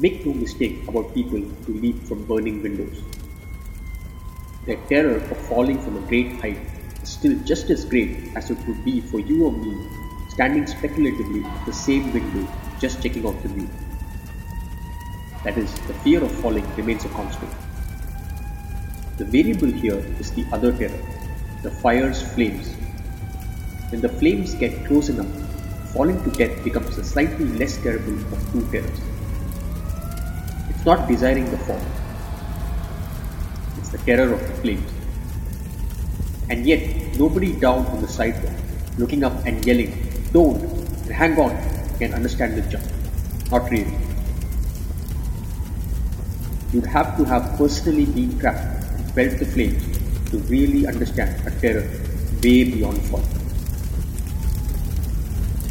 Make no mistake about people who leap from burning windows. Their terror of falling from a great height is still just as great as it would be for you or me standing speculatively at the same window just checking out the view. That is, the fear of falling remains a constant. The variable here is the other terror, the fire's flames. When the flames get close enough, falling to death becomes a slightly less terrible of two terrors. Not desiring the fall, it's the terror of the flames. And yet, nobody down on the sidewalk, looking up and yelling, Don't, hang on, can understand the jump. Not really. You'd have to have personally been trapped and felt the flames to really understand a terror way beyond fall.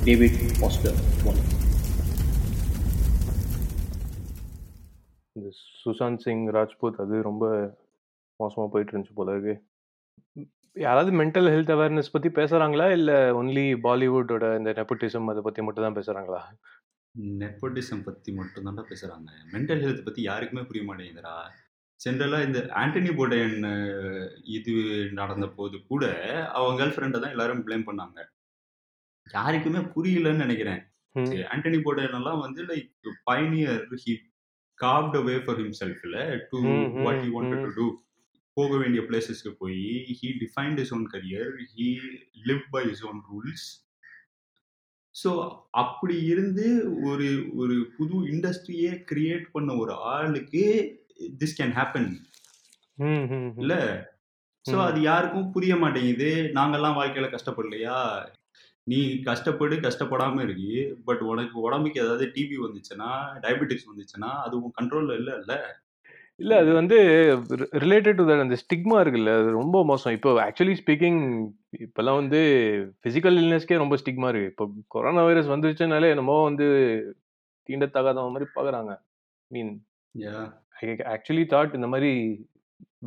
David Foster Wallace. Sushant Singh Rajput அது ரொம்ப மோசமாக போயிட்டு இருந்துச்சு போல இருக்கு யாராவது mental health awareness பற்றி பேசுகிறாங்களா இல்லை ஒன்லி பாலிவுட்டோட இந்த நெப்போட்டிசம் அதை பற்றி மட்டும் தான் பேசுகிறாங்களா நெப்போட்டிசம் பற்றி மட்டும்தான்டா பேசுகிறாங்க மென்டல் ஹெல்த் பற்றி யாருக்குமே புரிய மாட்டேங்குதுடா. ஜென்ரலாக இந்த ஆண்டனி அஹ், இது நடந்த போது கூட அவங்க கேர்ள் ஃப்ரெண்டை தான் எல்லாரும் ப்ளேம் பண்ணாங்க. யாருக்குமே புரியலன்னு நினைக்கிறேன். ஆண்டனி போர்டன் எல்லாம் வந்து like pioneer he carved away for himself இல்லை do what he wanted to. To போக வேண்டிய பிளேசஸ்க்கு போய் he defined his own career he live by his own rules so அப்படி இருந்து ஒரு ஒரு புது இண்டஸ்ட்ரியே கிரியேட் பண்ண ஒரு ஆளுக்கு திஸ் கேன் ஹேப்பன் இல்ல? ஸோ அது யாருக்கும் புரிய மாட்டேங்குது. நாங்கெல்லாம் வாழ்க்கையில கஷ்டப்படலையா? நீ கஷ்டப்படு கஷ்டப்படாம இருக்கு பட் உனக்கு உடம்புக்கு ஏதாவது டிபி வந்துச்சுன்னா டயபெட்டிக்ஸ் வந்துச்சுன்னா அது உன் கண்ட்ரோல்ல இல்ல இல்ல? இல்ல அது வந்து ரிலேட்டட் டு தட் அந்த ஸ்டிக்மா இருக்குல்ல அது ரொம்ப மோசம். இப்போ ஆக்சுவலி ஸ்பீக்கிங் இப்பெல்லாம் வந்து ஃபிசிக்கல் இல்னஸ்க்கே ரொம்ப ஸ்டிக்மா இருக்கு. இப்போ கொரோனா வைரஸ் வந்துருச்சுனாலே என்னமோ வந்து தீண்டத்தகாத மாதிரி பார்க்குறாங்க மீன். ஐ ஆக்சுவலி தாட் இந்த மாதிரி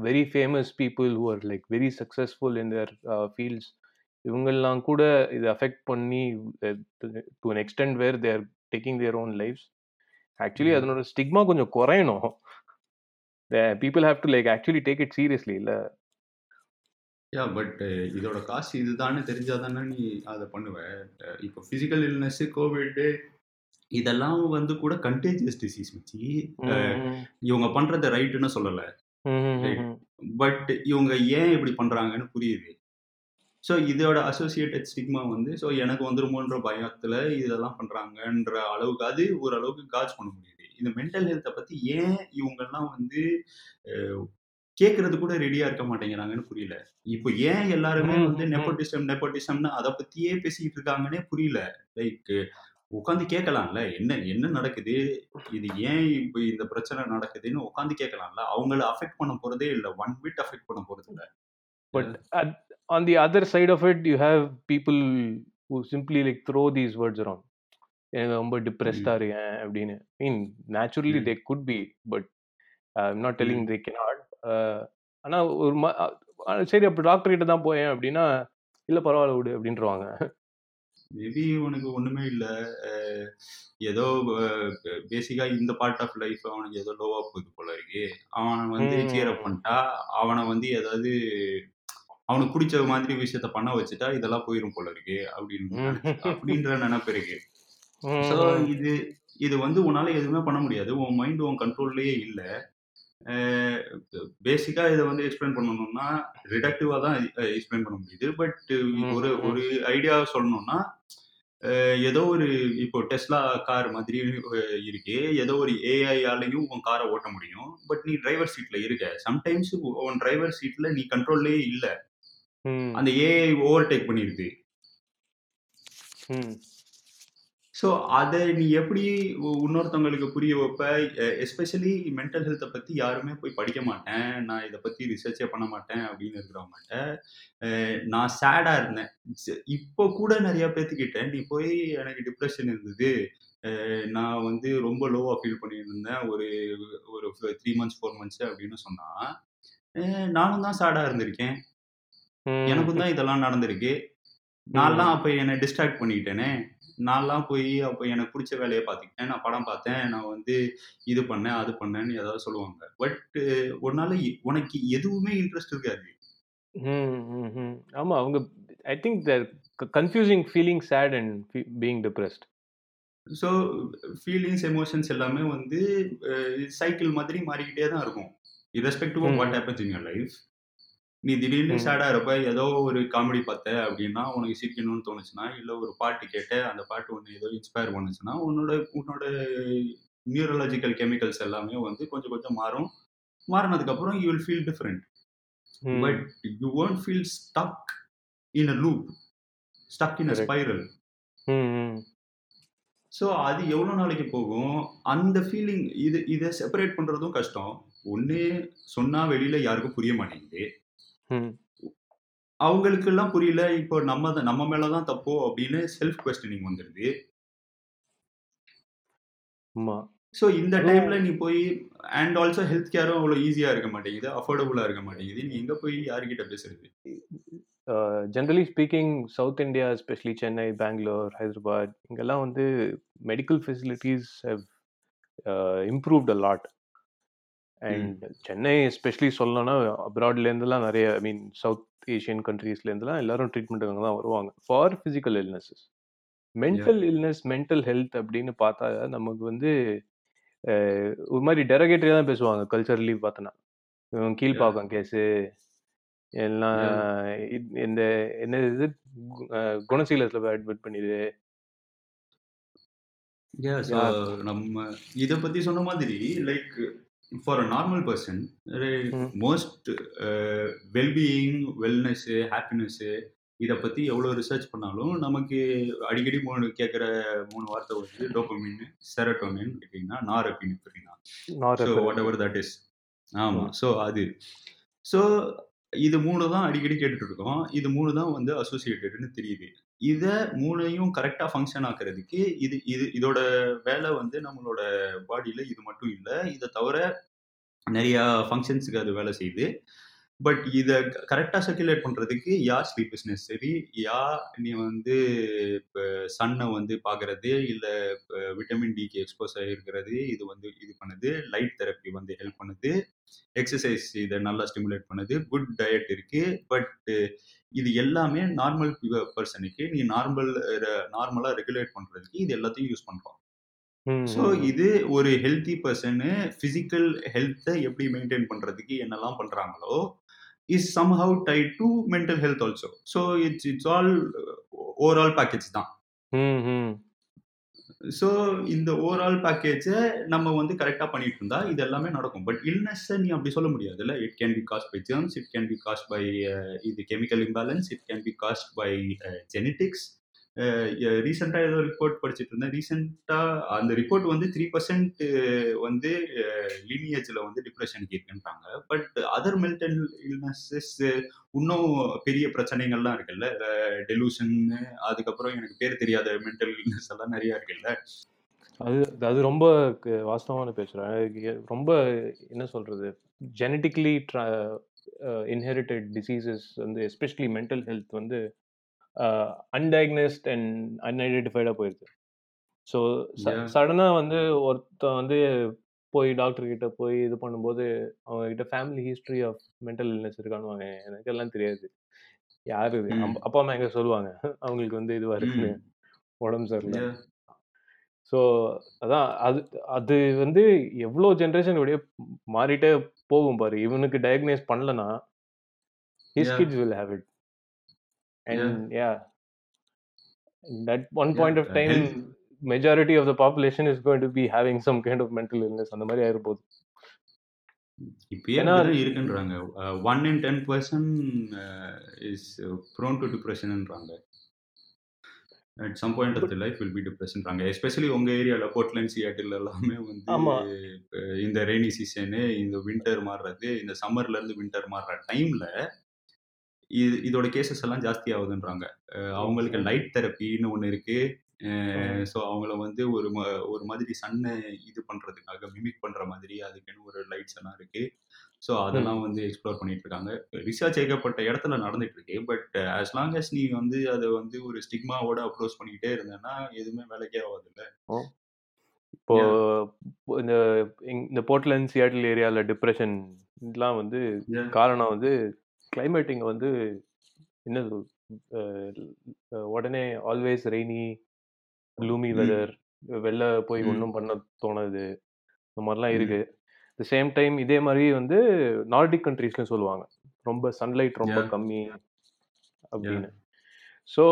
very famous people who are like very successful in their fields இவங்கெல்லாம் கூட இது அஃபெக்ட் பண்ணி to an extent where they're taking their own lives actually. அதனோட ஸ்டிக்மா கொஞ்சம் குறையணும். People have to like actually take it seriously இல்லை? Yeah but இதோட காசு இதுதானே தெரிஞ்சாதானே நீ அதை பண்ணுவ. அஹ் இப்போ ஃபிசிக்கல் இல்னஸ் கோவிட் இதெல்லாம் வந்து கூட கண்டேஜியஸ் டிசீஸ் வச்சு இவங்க பண்றது ரைட்டுன்னு சொல்லலை. பட் இவங்க ஏன் இப்படி பண்றாங்கன்னு புரியுது. ஸோ இதோட அசோசியேட்டட் ஸ்டிக்மா வந்து ஸோ எனக்கு வந்துருமோன்ற பயத்துல இதெல்லாம் பண்றாங்கன்ற அளவுக்கு அது ஓரளவுக்கு காஜ் பண்ண முடியுது. இந்த மென்டல் ஹெல்த்தை பத்தி ஏன் இவங்கெல்லாம் வந்து கேட்கறது கூட ரெடியா இருக்க மாட்டேங்கிறாங்கன்னு புரியல. இப்போ ஏன் எல்லாருமே வந்து. நெப்போட்டிசம் நெப்போட்டிசம்னு அதை பத்தியே பேசிக்கிட்டு இருக்காங்கன்னே புரியல. லைக் உட்காந்து கேட்கலாம்ல என்ன என்ன நடக்குது? இது ஏன் இப்போ இந்த பிரச்சனை நடக்குதுன்னு உட்காந்து கேட்கலாம்ல அவங்கள அஃபெக்ட் பண்ண போறதே இல்லை. ஒன் பிட் அஃபெக்ட் பண்ண போறது இல்ல at, on the other side of it, you have people who simply like throw these words around. எனக்கு ரொம்ப டிப்ரெஸ்டாக இருக்கேன் அப்படின்னு mean naturally. They could be but I'm not telling. They cannot ஆனால் ஒரு ம சரி அப்போ டாக்டர் கிட்ட தான் போயேன் அப்படின்னா இல்லை பரவாயில்ல விடு அப்படின்றவாங்க மேபி உனக்கு ஒண்ணுமே இல்ல ஏதோ பேசிக்கா இந்த பார்ட் ஆஃப் லைஃப் அவனுக்கு ஏதோ லோவா போகுது போல இருக்கு அவனை வந்து ம். சேர் அப் பண்ணிட்டா அவனை வந்து ஏதாவது அவனுக்கு பிடிச்ச மாதிரி விஷயத்த பண்ண வச்சுட்டா இதெல்லாம் போயிரும் போல இருக்கு அப்படின்னு அப்படின்ற நினைப்பு இருக்கு. ஸோ. இது இது வந்து உன்னால எதுவுமே பண்ண முடியாது. உன் மைண்ட் உன் கண்ட்ரோல்லையே இல்லை. பேசிக்கா இதை வந்து எக்ஸ்பிளைன் பண்ணணும்னா ரிடக்டிவா தான் எக்ஸ்பிளைன் பண்ண முடியுது. பட் ஒரு. ஒரு ஐடியா சொல்லணும்னா ஏதோ ஒரு இப்போ டெஸ்லா கார் மாதிரி இருக்கு. ஏதோ ஒரு ஏஐயாலையும் உன் காரை ஓட்ட முடியும். பட் நீ டிரைவர் சீட்ல இருக்க. சம்டைம்ஸ் உன் டிரைவர் சீட்ல நீ கண்ட்ரோல்லே இல்ல. அந்த ஏஐ ஓவர்டேக் பண்ணிருது ம். ஸோ அதை நீ எப்படி இன்னொருத்தவங்களுக்கு புரிய வைப்ப? எஸ்பெஷலி மென்டல் ஹெல்த்தை பற்றி யாருமே போய் படிக்க மாட்டேன். நான் இதை பற்றி ரிசர்ச்சே பண்ண மாட்டேன் அப்படின்னு இருக்கிறவங்ககிட்ட அஹ், நான் சேடாக இருந்தேன். இப்போ கூட நிறைய பேர்த்துக்கிட்ட நீ போய் எனக்கு டிப்ரெஷன் இருந்தது. நான் வந்து ரொம்ப லோவாக ஃபீல் பண்ணிட்டு இருந்தேன் ஒரு ஒரு த்ரீ மந்த்ஸ் ஃபோர் மந்த்ஸ் அப்படின்னு சொன்னால் நானும் தான் சேடாக இருந்திருக்கேன். எனக்கும் தான் இதெல்லாம் நடந்திருக்கு. நான்லாம் அப்போ என்னை டிஸ்ட்ராக்ட் பண்ணிக்கிட்டேனே நான்லாம் போய் அப்போ எனக்கு பிடிச்ச வேலையை பார்த்துக்கிட்டேன். நான் படம் பார்த்தேன். நான் வந்து இது பண்ணேன் அது பண்ணேன்னு ஏதாவது சொல்லுவாங்க. பட் உன்னால உனக்கு எதுவுமே இன்ட்ரெஸ்ட் இருக்காது. ஆமா அவங்க I think they're confusing feeling sad and being depressed so feelings emotions எல்லாமே வந்து சைக்கிள் மாதிரி மாறிக்கிட்டே தான் இருக்கும். Of ம். What happens in your life நீ திடீர்னு. சேடாக இருப்ப ஏதோ ஒரு காமெடி பார்த்த அப்படின்னா உனக்கு சிரிக்கணும்னு தோணுச்சுன்னா இல்லை ஒரு பாட்டு கேட்ட அந்த பாட்டு ஒன்று ஏதோ இன்ஸ்பயர் பண்ணுச்சுன்னா உன்னோட உன்னோட நியூரலாஜிக்கல் கெமிக்கல்ஸ் எல்லாமே வந்து கொஞ்சம் கொஞ்சம் மாறும். மாறினதுக்கப்புறம் you will feel different but you won't feel stuck in a loop stuck in a. Spiral so அது எவ்வளோ நாளைக்கு போகும்? அந்த ஃபீலிங் இது இதை செப்பரேட் பண்ணுறதும் கஷ்டம். ஒன்று சொன்னால் வெளியில் யாருக்கும் புரிய மாட்டேங்குது. அவங்களுக்கெல்லாம் புரியல. இப்போ நம்ம நம்ம மேலே தான் தப்போ அப்படின்னு செல்ஃப் கொஸ்டினிங் வந்துடுது ஆமா. ஸோ இந்த டைம்ல நீ போய் அண்ட் ஆல்சோ ஹெல்த் கேரும் அவ்வளோ ஈஸியாக இருக்க மாட்டேங்குது அஃபோர்டபுளாக இருக்க மாட்டேங்குது. நீ எங்கே போய் யார்கிட்ட பேசுறது? Generally speaking south India especially Chennai Bangalore Hyderabad இங்கெல்லாம் வந்து medical facilities have improved a lot and Chennai especially சொல்லணும்னா அப்ராட்லேருந்துலாம் நிறைய ஐ மீன் சவுத் ஏஷியன் கண்ட்ரீஸ்லேருந்துலாம் எல்லாரும் ட்ரீட்மெண்ட் அங்கே தான் வருவாங்க. For physical illnesses mental illness mental health அப்படின்னு பார்த்தா நமக்கு வந்து ஒரு மாதிரி டெரகேட்டரியாக தான் பேசுவாங்க. கல்ச்சரலி பார்த்தோன்னா. கீழ்ப்பாக்கம் கேஸு எல்லாம் இந்த என்ன இது? குணசீலத்தில் அட்மிட் பண்ணிடு நம்ம இதை பற்றி சொன்ன மாதிரி like for a normal person. Most wellbeing wellness happiness இதை பற்றி எவ்வளோ ரிசர்ச் பண்ணாலும் நமக்கு அடிக்கடி மூணு கேட்குற மூணு வார்த்தை வந்து டோபமின் செரட்டோனின் அப்படின்னா நார் அப்படின்னா nor so whatever that is ஆமாம் ஸோ அது. ஸோ இது மூணு தான் அடிக்கடி கேட்டுட்டு இருக்கோம். இது மூணு தான் வந்து அசோசியேட்டட்னு தெரியுது. இதை மூளையும் கரெக்டாக ஃபங்க்ஷன் ஆக்குறதுக்கு இது இது இதோட வேலை வந்து நம்மளோட பாடியில் இது மட்டும் இல்லை. இதை தவிர நிறையா ஃபங்க்ஷன்ஸுக்கு அது வேலை செய்யுது. பட் இதை கரெக்டாக சர்க்குலேட் பண்ணுறதுக்கு யா ஸ்லீப் சரி நெசரி யா நீ வந்து இப்போ சன்னை வந்து பார்க்கறது இல்லை விட்டமின் டிக்கு எக்ஸ்போஸ் ஆகிருக்கிறது இது வந்து இது பண்ணுது? லைட் தெரப்பி வந்து ஹெல்ப் பண்ணுது? எக்ஸசைஸ் இதை நல்லா ஸ்டிமுலேட் பண்ணுது? குட் டயட் இருக்குது பட் இது எல்லாமே நார்மல் பர்சனுக்கு நீ நார்மல் நார்மலாக ரெகுலேட் பண்ணுறதுக்கு இது எல்லாத்தையும் யூஸ் பண்ணுறோம் ஸோ இது ஒரு ஹெல்த்தி பர்சனு ஃபிசிக்கல் ஹெல்த்தை எப்படி மெயின்டைன் பண்ணுறதுக்கு என்னெல்லாம் பண்ணுறாங்களோ is somehow tie to mental health also so it's it's all overall package தான். ஸோ இந்த ஓவரால் பேக்கேஜை நம்ம வந்து கரெக்டாக பண்ணிட்டு இருந்தா இது எல்லாமே நடக்கும். பட் இல்னஸ்ஸை நீ அப்படி சொல்ல முடியாதுல்ல. It can be caused by germs it can be caused by இது chemical imbalance it can be caused by genetics ரீசெண்டாக ஏதோ ரிப்போர்ட் படிச்சுட்டு இருந்தேன் ரீசெண்டாக அந்த ரிப்போர்ட் வந்து த்ரீ பர்சன்ட் வந்து லீனியேஜில் வந்து டிப்ரெஷனுக்கு இருக்குன்றாங்க பட் அதர் மென்டல் இல்னஸஸ் இன்னும் பெரிய பிரச்சனைகள்லாம் இருக்குல்ல. டெலூஷன் அதுக்கப்புறம் எனக்கு பேர் தெரியாத மென்டல் இல்னஸ் எல்லாம் நிறையா இருக்குல்ல. அது அது ரொம்ப வாஸ்தவமான பேசுகிறேன் ரொம்ப என்ன சொல்கிறது ஜெனட்டிக்கலி இன்ஹெரிட்டட் டிசீசஸ் வந்து எஸ்பெஷலி மென்டல் ஹெல்த் வந்து அன்டயக்னஸ்ட் அண்ட் அன்ஐடென்டிஃபைடாக போயிடுது ஸோ. சடனாக வந்து ஒருத்தன் வந்து போய் டாக்டர் கிட்ட போய் இது பண்ணும்போது அவங்க கிட்ட family history of mental illness இருக்கானுவாங்க எனக்கு எல்லாம் தெரியாது. யாரு இது? அப்பா அம்மா எங்க சொல்லுவாங்க? அவங்களுக்கு வந்து இதுவா இருக்குன்னு. உடம்பு சரியில்லை. ஸோ அதான் அது அது வந்து எவ்வளோ ஜென்ரேஷன் இப்படியே மாறிட்டே போகும் பாரு. இவனுக்கு டயக்னைஸ் பண்ணலனா his. Kids will have it and yeah that one Yeah. Point of Uh, time health majority of the population is going to be having some kind of mental illness அந்த மாதிரி ஆயிருப்போகுது இப்பயே ஏன்னா அப்படிதான் இருக்குன்றாங்க. One in ten person is prone to டிப்ரெஷன்ன்றாங்க at some point of the life will be டிப்ரெஷன்றாங்க especially உங்க ஏரியால Portland Seattle எல்லாமே வந்து இந்த ரெய்னி சீசனு இந்த வின்டர் மாறுறது இந்த சம்மர்ல இருந்து வின்டர் மாறுற டைம்ல இது இதோட கேசஸ் எல்லாம் ஜாஸ்தி ஆகுதுன்றாங்க. அவங்களுக்கு லைட் தெரப்பின்னு ஒன்று இருக்கு. ஸோ அவங்கள வந்து ஒரு ம- ஒரு மாதிரி சன்னை இது பண்றதுக்காக மிமிக் பண்ற மாதிரி அதுக்குன்னு ஒரு லைட்ஸ் எல்லாம் இருக்கு. ஸோ அதெல்லாம் வந்து எக்ஸ்ப்ளோர் பண்ணிட்டு இருக்காங்க. ரிசர்ச் ஏகப்பட்ட இடத்துல நடந்துட்டு இருக்கு. பட் as long as நீ வந்து அதை வந்து ஒரு ஸ்டிக்மாவோட அப்ரோச் பண்ணிக்கிட்டே இருந்தேன்னா எதுவுமே வேலைக்கே ஆகாது இல்ல இப்போ இந்த இந்த போர்ட்லேண்ட் சியாட்டில் ஏரியாவில் டிப்ரெஷன் இதெல்லாம் வந்து. காரணம் வந்து climate இங்க வந்து என்ன சொல்- அஹ் அஹ் உடனே ஆல்வேஸ் ரெய்னி க்ளூமி. வெதர் வெளில போய். ஒன்றும் பண்ண தோணாது இந்த மாதிரிலாம். இருக்கு த சேம் டைம் இதே மாதிரி வந்து நார்டிக் கண்ட்ரீஸ்ல சொல்லுவாங்க ரொம்ப சன்லைட் ரொம்ப. கம்மி அப்படின்னு ஸோ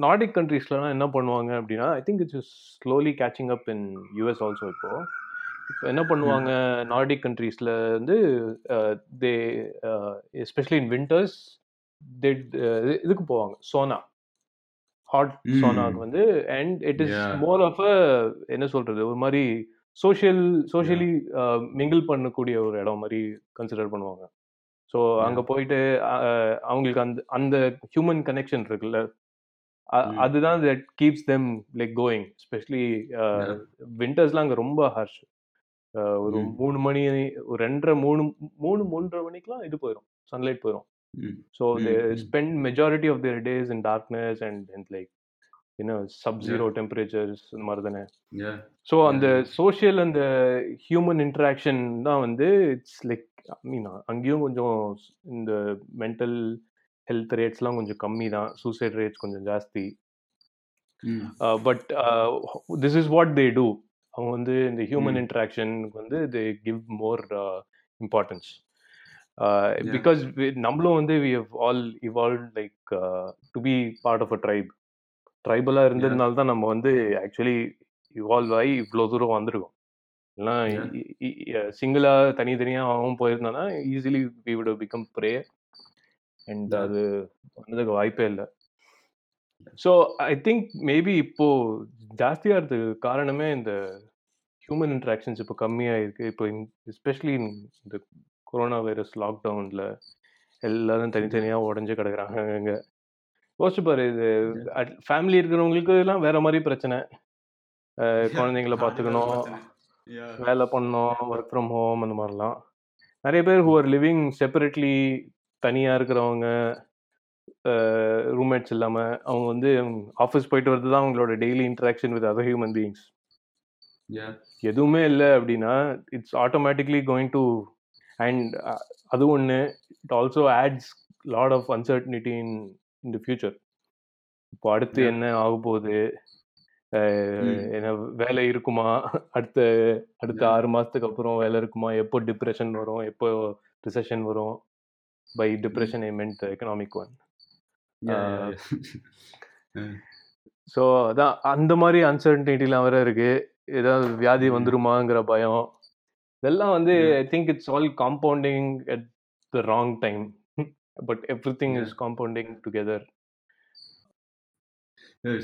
நார்டிக் கண்ட்ரீஸ்லாம் என்ன பண்ணுவாங்க அப்படின்னா I think it's slowly catching up in US also இப்போ இப்போ என்ன பண்ணுவாங்க நார்டிக் கண்ட்ரீஸில் வந்து they especially in winters they இதுக்கு போவாங்க சோனா ஹாட். சோனாக்கு வந்து and it is. More of a என்ன சொல்றது ஒரு மாதிரி சோஷியல் சோஷியலி மிங்கிள் பண்ணக்கூடிய ஒரு இடம் மாதிரி கன்சிடர் பண்ணுவாங்க ஸோ அங்கே போயிட்டு அவங்களுக்கு அந்த அந்த ஹியூமன் கனெக்ஷன் இருக்குல்ல. அதுதான் that keeps them like going especially Yeah. விண்டர்ஸ்லாம் அங்கே ரொம்ப ஹார்ஷ் ஒரு. மூணு மணி ஒரு ரெண்டரை மூணு மூணு மூன்றரை மணிக்கெலாம் இது போயிடும் சன்லைட் போயிடும். So they. Spend majority of their days in darkness and and like you know sub zero temperatures இந்த மாதிரி தானே. ஸோ அந்த சோஷியல் அந்த ஹியூமன் இன்ட்ராக்ஷன் தான் வந்து இட்ஸ் லைக் ஐ மீன் அங்கேயும் கொஞ்சம் இந்த மென்டல் ஹெல்த் ரேட்ஸ்லாம் கொஞ்சம் கம்மி தான் சூசைட் ரேட்ஸ் கொஞ்சம் ஜாஸ்தி. But this is what they do அவங்க வந்து இந்த ஹியூமன். இன்ட்ராக்ஷனுக்கு வந்து they give more importance. Because நம்மளும் வந்து we have all evolve like to be part of a tribe ட்ரைபலாக இருந்ததுனால தான் நம்ம வந்து ஆக்சுவலி இவால்வ் ஆகி இவ்வளோ தூரம் வந்திருக்கோம் Yeah. சிங்கிளாக தனித்தனியாக அவன் போயிருந்தானா easily we would have become prey and. அது வந்ததுக்கு வாய்ப்பே இல்லை ஸோ ஐ திங்க் மேபி இப்போ ஜாஸ்தியாக இருக்கிறதுக்கு காரணமே இந்த ஹியூமன் இன்ட்ராக்ஷன்ஸ் இப்போ கம்மியாக இருக்கு. இப்போ எஸ்பெஷலி இந்த கொரோனா வைரஸ் லாக்டவுனில் எல்லாரும் தனித்தனியாக உடஞ்சு கிடக்குறாங்க அங்கே. யோசிச்சு பாரு இது ஃபேமிலி இருக்கிறவங்களுக்கு எல்லாம் வேற மாதிரி பிரச்சனை. குழந்தைங்கள பார்த்துக்கணும். வேலை பண்ணணும் ஒர்க் ஃப்ரம் ஹோம் அந்த மாதிரிலாம். நிறைய பேர் ஹூ ஆர் லிவிங் செப்பரேட்லி தனியாக இருக்கிறவங்க ரூம்மேட்ஸ் இல்லாமல் அவங்க வந்து ஆஃபீஸ் போயிட்டு வரது தான் அவங்களோட daily interaction with other human beings. எதுவுமே இல்லை அப்படின்னா it's automatically going to and அது ஒன்று it also adds lot of uncertainty in in the future இப்போ அடுத்து. என்ன ஆக போகுது. என்ன வேலை இருக்குமா அடுத்த அடுத்த. ஆறு மாசத்துக்கு அப்புறம் வேலை இருக்குமா எப்போ டிப்ரெஷன் வரும் எப்போ ரிசெஷன் வரும் by depression I meant economic one. So அதான் அந்த மாதிரி அன்சர்டனிட்டிலாம் வேற இருக்கு ஏதாவது வியாதி. வந்துருமாங்கிற பயம் இதெல்லாம் வந்து. I think it's all compounding at the wrong time but everything. Is compounding together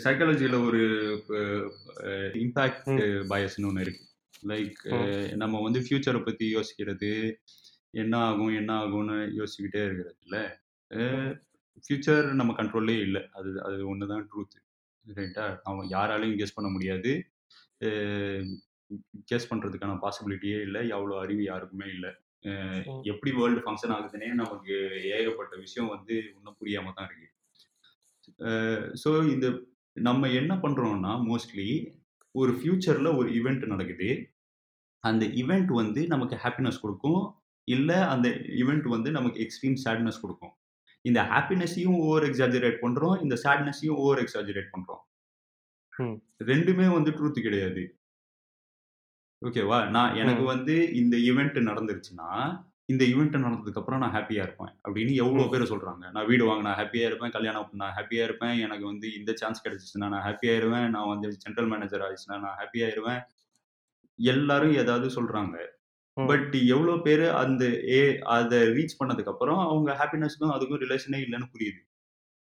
சைக்காலஜியில் ஒரு இம்பேக்ட். பயஸ்னு ஒன்று இருக்கு லைக். நம்ம வந்து ஃபியூச்சரை பற்றி யோசிக்கிறது என்ன ஆகும் என்ன ஆகும்னு யோசிச்சுக்கிட்டே இருக்கிறதுல ஃபியூச்சர் நம்ம கண்ட்ரோல்லே இல்லை. அது அது ஒன்று தான் ட்ரூத் ரைட்டா அவன் யாராலையும் கெஸ் பண்ண முடியாது. கெஸ் பண்ணுறதுக்கான பாசிபிலிட்டியே இல்லை. எவ்வளோ அறிவு யாருக்குமே இல்லை. எப்படி வேர்ல்டு ஃபங்க்ஷன் ஆகுதுன்னே நமக்கு ஏகப்பட்ட விஷயம் வந்து இன்னும் புரியாம தான் இருக்கு. ஸோ இந்த நம்ம என்ன பண்றோம்னா மோஸ்ட்லி ஒரு ஃபியூச்சர்ல ஒரு ஈவெண்ட் நடக்குது. அந்த ஈவெண்ட் வந்து நமக்கு ஹாப்பினஸ் கொடுக்கும். இல்லை அந்த ஈவெண்ட் வந்து நமக்கு எக்ஸ்ட்ரீம் சேட்னஸ் கொடுக்கும். இந்த ஹாப்பினஸையும் ஓவர் எக்ஸாஜரேட் பண்றோம் இந்த சேட்னஸையும் ஓவர் எக்ஸாஜரேட் பண்றோம். ரெண்டுமே வந்து ட்ரூத் கிடையாது. ஓகேவா நான் எனக்கு வந்து இந்த ஈவெண்ட் நடந்துருச்சுன்னா இந்த ஈவெண்ட் நடந்ததுக்கு அப்புறம் நான் ஹாப்பியா இருப்பேன் அப்படின்னு எவ்வளோ. பேர் சொல்றாங்க. நான் வீடு வாங்க நான் ஹாப்பியா இருப்பேன் கல்யாணம் பண்ண நான் ஹாப்பியா இருப்பேன் எனக்கு வந்து இந்த சான்ஸ் கிடைச்சிச்சுன்னா நான் ஹாப்பியா இருவேன் நான் வந்து சென்ட்ரல் மேனேஜர் ஆயிடுச்சுன்னா நான் ஹாப்பியா இருவேன். எல்லாரும் ஏதாவது சொல்றாங்க. ம். பட் எவ்வளோ பேர் அந்த ஏ அதை ரீச் பண்ணதுக்கு அப்புறம் அவங்க ஹாப்பினஸ்க்கும் அதுக்கும் ரிலேஷனே இல்லைன்னு புரியுது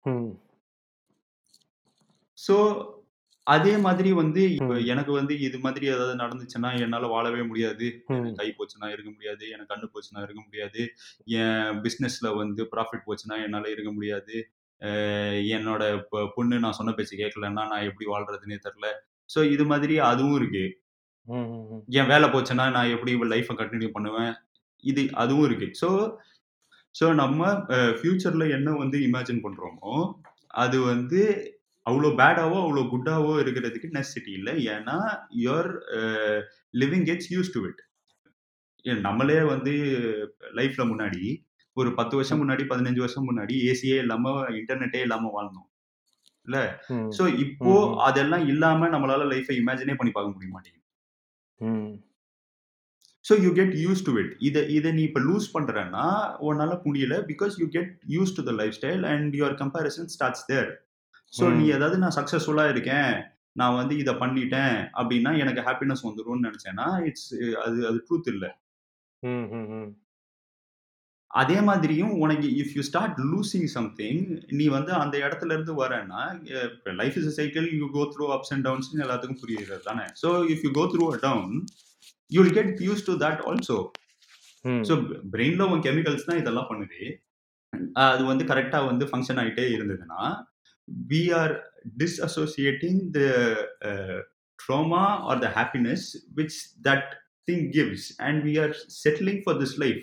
ம். ஸோ அதே மாதிரி வந்து இப்போ ம். எனக்கு வந்து இது மாதிரி ஏதாவது நடந்துச்சுன்னா என்னால் வாழவே முடியாது ம். கை போச்சுன்னா இருக்க முடியாது எனக்கு கண்ணு போச்சுன்னா இருக்க முடியாது என் பிஸ்னஸில் வந்து ப்ராஃபிட் போச்சுன்னா என்னால் இருக்க முடியாது என்னோட பொ- பொண்ணு நான் சொன்ன பேச்சு கேட்கலன்னா நான் எப்படி வாழ்றதுன்னே தெரில ஸோ இது மாதிரி அதுவும் இருக்கு. என் வேலை போச்சுன்னா நான் எப்படி லைஃப்பை கண்டினியூ பண்ணுவேன்? இது அதுவும் இருக்கு. ஸோ ஸோ நம்ம ஃபியூச்சர்ல என்ன வந்து இமேஜின் பண்றோமோ அது வந்து அவ்வளோ பேடாவோ அவ்வளோ குட்டாவோ இருக்கிறதுக்கு நெசசிட்டி இல்லை. ஏன்னா your living gets used to it நம்மளே வந்து லைஃப்ல முன்னாடி ஒரு பத்து வருஷம் முன்னாடி பதினஞ்சு வருஷம் முன்னாடி ஏசியே இல்லாம இன்டர்நெட்டே இல்லாம வாழ்ந்தோம். இல்ல? சோ இப்போ. அதெல்லாம் இல்லாம நம்மளால லைஃபை இமேஜினே பண்ணி பார்க்க முடிய மாட்டேங்குது. So you get used to it இதை இதை நீ இப்போ லூஸ் பண்றேன்னா உன்னால முடியல. Because you get used to the lifestyle and your comparison starts there so நீ. ஏதாவது நான் சக்ஸஸ்ஃபுல்லா இருக்கேன் நான் வந்து இதை பண்ணிட்டேன் அப்படின்னா எனக்கு ஹாப்பினஸ் வந்துரும்னு நினைச்சேன்னா இட்ஸ் அது அது ட்ரூத் இல்லை. அதே மாதிரியும் உனக்கு if you start losing something நீ வந்து அந்த இடத்துல இருந்து வரேன்னா life is cycle you go through ups and downs எல்லாத்துக்கும் புரியுறது தானே. So if you go through a down you will get used to that also. So பிரெயின்ல உன் கெமிக்கல்ஸ் தான் இதெல்லாம் பண்ணுது. அது வந்து கரெக்டாக வந்து ஃபங்க்ஷன் ஆகிட்டே இருந்ததுன்னா we are disassociating the trauma or the happiness which that thing gives and we are settling for this life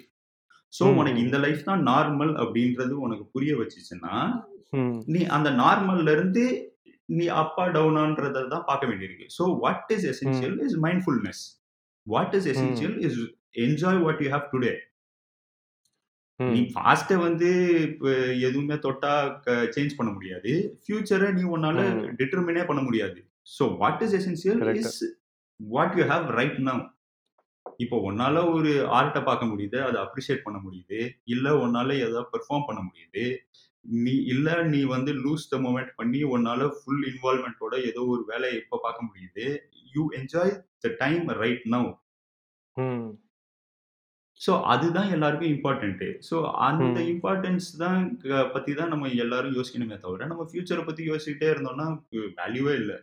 hmm, உனக்கு. இந்த லைஃப் தான் நார்மல் அப்படின்றது உனக்கு புரிய வச்சுச்சுன்னா நீ அந்த நார்மல்ல இருந்து நீ அப்பா டவுனான்றதை தான் பார்க்க வேண்டியிருக்கு. So what is essential is mindfulness what is essential is enjoy what you have today நீ. பாஸ்ட்டை வந்து இப்போ எதுவுமே தொட்டா சேஞ்ச் பண்ண முடியாது. ஃபியூச்சரை நீ உன்னால. டிட்டர்மினே பண்ண முடியாது. So what is essential. Is what you have right now இப்போ உன்னால ஒரு ஆர்ட்டை பார்க்க முடியுது அதை அப்ரிஷியேட் பண்ண முடியுது இல்ல உன்னால ஏதாவது பெர்ஃபார்ம் பண்ண முடியுது நீ இல்ல நீ வந்து லூஸ் த மூமெண்ட் பண்ணி உன்னால ஃபுல் இன்வால்மெண்ட்டோட ஏதோ ஒரு வேலையை இப்போ பார்க்க முடியுது you enjoy the time right now. So அதுதான் எல்லாருக்கும் இம்பார்ட்டன்ட்டு ஸோ அந்த. இம்பார்ட்டன்ஸ் தான் பத்தி தான் நம்ம எல்லாரும் யோசிக்கணுமே தவிர நம்ம ஃபியூச்சரை பத்தி யோசிச்சுட்டே இருந்தோம்னா வேல்யூவே இல்லை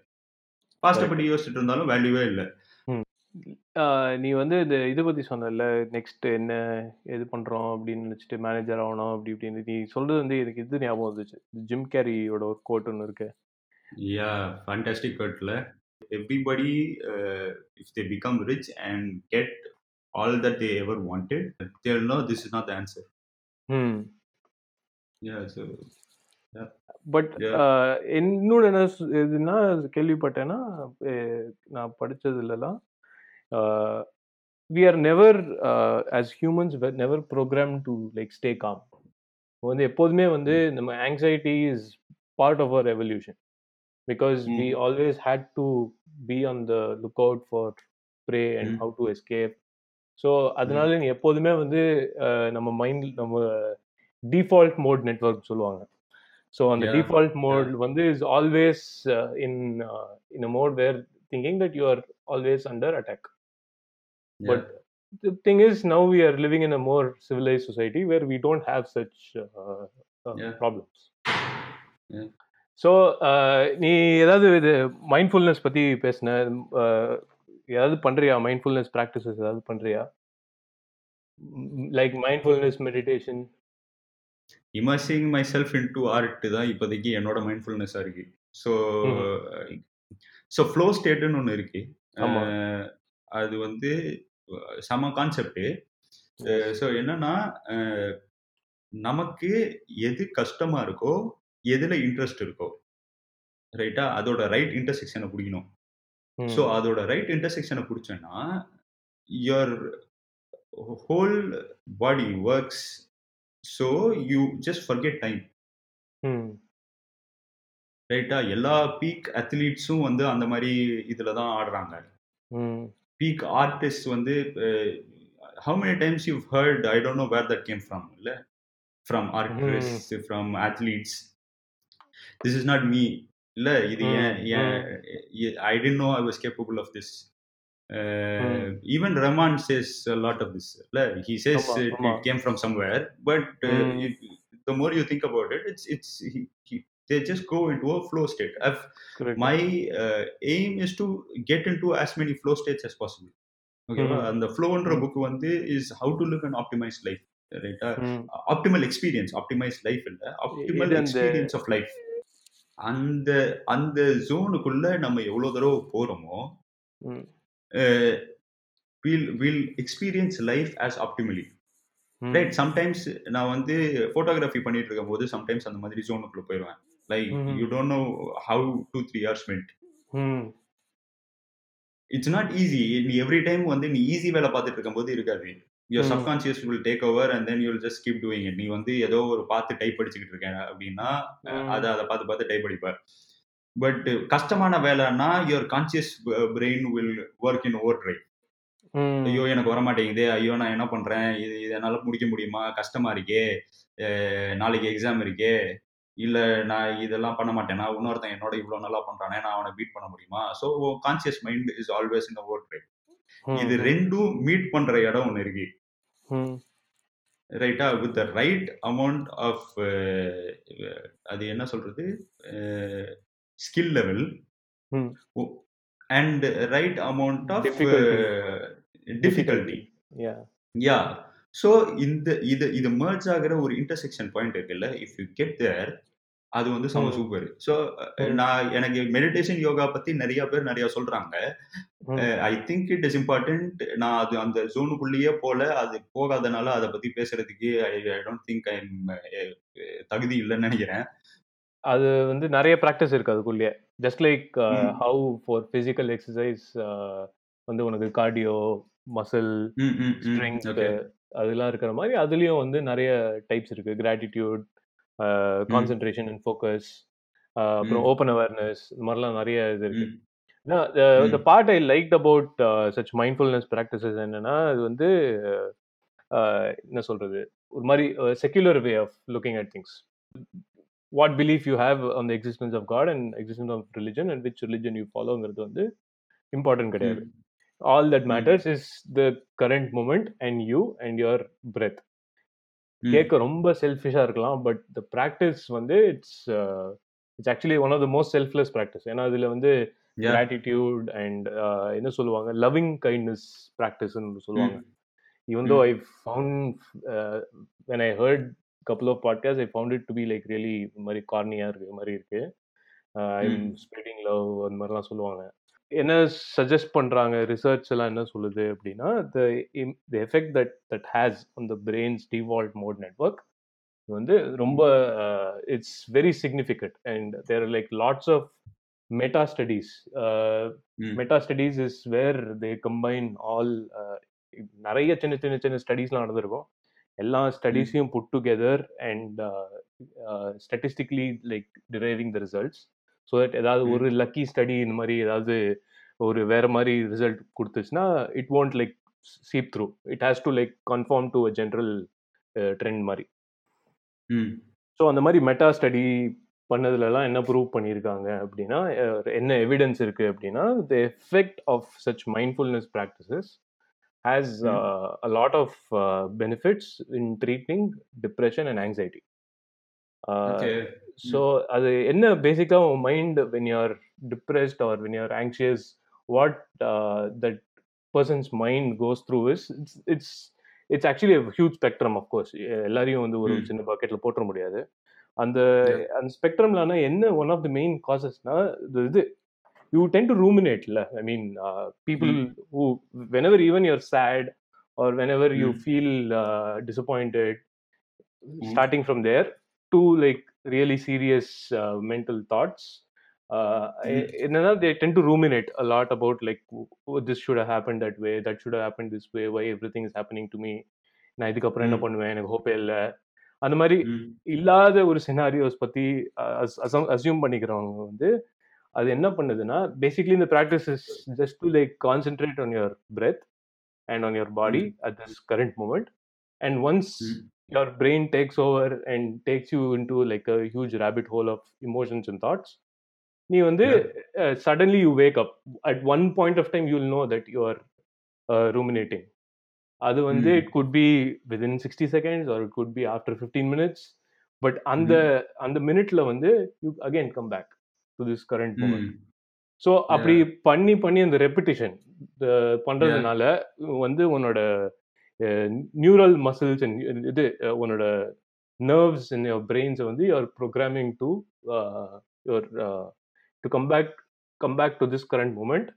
பாஸ்ட்டை. பத்தி யோசிச்சுட்டு இருந்தாலும் வேல்யூவே இல்லை நீ வந்து இந்த இது பத்தி சொன்னல நெக்ஸ்ட் என்ன இது பண்றோம் அப்படின்னு நினைச்சிட்டு மேனேஜர் ஆகணும் அப்படி இப்படின்னு. நீ சொல்றது வந்து எனக்கு இது ஞாபகம் வந்துச்சு. ஜிம் கேரியோட ஒரு கோட் ஒன்று இருக்கு. யா ஃபேண்டாஸ்டிக் கட்ல everybody if they become rich and get all that they ever wanted they'll know this is not the answer hmm yeah so but. இன்னொன்று என்ன இதுன்னா கேள்விப்பட்டேன்னா we are never as humans never program to like stay calm வந்து எப்போதுமே வந்து நம்ம anxiety is part of our revolution because. We always had to be on the lookout for prey and. How to escape so அதனால எப்போதுமே வந்து நம்ம mind நம்ம default mode network சொல்லுவாங்க. ஸோ அந்த டிஃபால்ட் மோட் வந்து is always in in a mode where thinking that you are always under attack But the thing is, now we are living in a more civilized society where we don't have such uh, uh, Yeah. problems. Yeah. So நீ ஏதாவது இது mindfulness பற்றி பேசின uh, ஏதாவது பண்ணுறியா mindfulness practices ஏதாவது பண்ணுறியா like mindfulness meditation immersing myself into art தான் இப்போதைக்கு என்னோட மைண்ட்ஃபுல்னஸாக இருக்கு. ஸோ ஸோ ஃப்ளோ ஸ்டேட்டுன்னு ஒன்று இருக்கு. அது வந்து செம கான்செப்ட் ஸோ என்னன்னா நமக்கு எது கஷ்டமா இருக்கோ எதுல இன்ட்ரெஸ்ட் இருக்கோ ரைட்டா அதோட ரைட் இன்டர்செக்ஷனை பிடிக்கணும். ஸோ அதோட ரைட் இன்டர்செக்ஷனை பிடிச்சோன்னா your whole body works so you just forget time ரைட்டா எல்லா பீக் அத்லீட்ஸும் வந்து அந்த மாதிரி இதில் தான் ஆடுறாங்க. பீக் ஆர்டிஸ்ட் வந்து how many times you heard I don't know where that came from இல்லை? From artist from athletes this is not me இல்லை? இது ஏன் ஏன் I didn't know I was capable of this even Raman says lot of this இல்லை? He says ஆமா, it ஆமா. Came from somewhere but Mm. the more you think about it it's it's he, he, they just go into a flow state. I've, correct my uh, aim is to get into as many flow states as possible. ஓகேவா Mhm. அந்த ஃப்ளோன்ற Mm. Book வந்து is how to live and optimize life ரைட்டா optimal experience optimise life இல்ல optimal அந்த- experience of life அந்த அந்த ஜோனுக்குள்ள நம்ம எவ்வளவு தடவை போறோமோ will will experience life as optimally. Right sometimes நான் வந்து ஃபோட்டோகிராஃபி பண்ணிட்டு இருக்கும் போது சம்டைம்ஸ் அந்த மாதிரி ஜோனுக்குள்ள போயிடுவேன் லைக் ம்ஹும். You don't know how two three hours minute ம். இட்ஸ் நாட் ஈஸி நீ எவ்ரி டைம் வந்து நீ ஈஸி வேலை பார்த்துட்டு இருக்கும்போது இருக்காது. Your hmm. Subconscious will take over and then you'll just keep doing it நீ வந்து ஏதோ ஒரு பார்த்து டைப் அடிச்சுக்கிட்டு இருக்கேன் அப்படின்னா. அதை அதை பார்த்து பார்த்து டைப் அடிப்ப. பட் கஷ்டமான வேலைன்னா your conscious brain will work in overdrive. ஐயோ எனக்கு வர மாட்டேங்குது ஐயோ நான் என்ன பண்றேன்? இது இது என்னால முடிக்க முடியுமா? கஷ்டமா இருக்கே. நாளைக்கு எக்ஸாம் இருக்கே. இல்ல நான் இதெல்லாம் பண்ண மாட்டேனா இன்னொருத்தன் என்னோட இவ்வளவு நல்லா பண்றானே நான் அவனை பீட் பண்ண முடியுமா so conscious mind is always in over hmm. இது ரெண்டும் மீட் பண்ற இடம் ஒன்று இருக்கு. ரைட்டா with the right amount of அது என்ன சொல்றது skill level. And right amount of Difficulty. Difficulty Yeah. Yeah so இந்த இது இது merge ஆகிற ஒரு இன்டர்செக்ஷன் பாயிண்ட் இருக்குல்ல இஃப் யூ கெட் தேர் அது வந்து செம. Super so. நான் எனக்கு மெடிடேஷன் யோகா பத்தி நிறைய பேர் நிறைய சொல்றாங்க. I think it is important நான் அது அந்த ஜோனுக்குள்ளேயே போல அது போகாதனால அதை பத்தி பேசுறதுக்கு ஐ ஐ டோன்ட் திங்க் ஐ தகுதி இல்லைன்னு நினைக்கிறேன் அது வந்து நிறைய ப்ராக்டிஸ் இருக்கு அதுக்குள்ளேயே just like. How for physical exercise வந்து உனக்கு கார்டியோ மசில் ம், அதெல்லாம் இருக்கிற மாதிரி அதுலயும் வந்து நிறைய டைப்ஸ் இருக்கு. கிராட்டிடியூட் கான்சென்ட்ரேஷன் அண்ட் ஃபோக்கஸ் அப்புறம். ஓப்பன் அவேர்னஸ் இந்த மாதிரிலாம் நிறைய இது இருக்கு. ம், the part I like about such mindfulness practices என்னன்னா அது வந்து என்ன சொல்றது? ஒரு மாதிரி secular way of looking at things what belief you have on the existence of God and existence of religion and which religion you ஃபாலோங்கிறது வந்து important கிடையாது. All that Mm. matters is the current moment and you and your breath ம். கேட்க ரொம்ப செல்ஃபிஷாக இருக்கலாம் but the practice வந்து it's it's actually one of the most selfless practice ஏன்னா அதில் வந்து. கிராட்டிடியூட் அண்ட் என்ன சொல்லுவாங்க லவ்விங் கைண்ட்னஸ் ப்ராக்டிஸ்ன்னு சொல்லுவாங்க though I found uh, when I heard couple of podcasts, I found it to be like really மாதிரி கார்னியா இருக்கு மாதிரி இருக்கு ம். ஸ்ப்ரெடிங் லவ் அந்த மாதிரிலாம் சொல்லுவாங்க என்ன சஜஸ்ட் பண்றாங்க? ரிசர்ச் எல்லாம் என்ன சொல்லுது அப்படின்னா the the effect that that has on the brain's default mode network வந்து ரொம்ப it's very significant and there like lots of meta studies. Meta studies is where they combine all நிறைய சின்ன சின்ன சின்ன ஸ்டடீஸ்லாம் நடந்திருக்கும். எல்லா ஸ்டடீஸையும் put together and statistically like driving the results so that ஏதாவது ஒரு லக்கி ஸ்டடி இந்த மாதிரி ஏதாவது ஒரு வேற மாதிரி result கொடுத்துச்சுன்னா it won't like seep through it has to like confirm to a general trend மாதிரி. ஸோ அந்த மாதிரி மெட்டா ஸ்டடி பண்ணதுலலாம் என்ன ப்ரூவ் பண்ணியிருக்காங்க அப்படின்னா என்ன எவிடன்ஸ் இருக்கு அப்படின்னா the effect of such mindfulness practices has a lot of benefits in treating depression and anxiety. So அது என்ன பேசிக்காக mind when you're depressed or when you're anxious what that person's mind goes through is it's it's it's actually huge spectrum of course எல்லாரையும் வந்து ஒரு. சின்ன பக்கெட்ல போட்டுற முடியாது அந்த. அந்த ஸ்பெக்ட்ரம்லனா என்ன ஒன் ஆஃப் த மெயின் காசஸ்னா இது you tend to ரூமினேட்ல I mean people who whenever even you're sad or whenever you. Feel disappointed starting from there to like really serious uh, mental thoughts uh, Mm. என்னன்னா they tend to ruminate a lot about like oh, this should have happened that way that should have happened this way why everything is happening to me நான் இதுக்கப்புறம் என்ன Mm. பண்ணுவேன் எனக்கு ஹோப்பே இல்லை அந்த மாதிரி ம். இல்லாத ஒரு சினாரியோஸ் பத்தி அசியூம் பண்ணிக்கிறவங்க வந்து அது என்ன பண்ணுதுன்னா பேசிக்லி இந்த practice is just to like concentrate on your breath and on your body at this current moment and once Mm. Your brain takes over and takes you into like a huge rabbit hole of emotions and thoughts. நீ வந்து suddenly you wake up at one point of time you will know that you are ruminating அது வந்து. It could be within sixty seconds or it could be after fifteen minutes but அந்த அந்த மினிட்ல வந்து you again come back to this current moment. So அப்படி பண்ணி பண்ணி அந்த ரெப்பிட்டிஷன் பண்றதுனால வந்து உன்னோட நியூரல் மசில்ஸ் இது அஹ், உன்னோட நர்வ்ஸ் இன் யுவர் பிரெயின்ஸை வந்து you're programming to your to come back come back to this current moment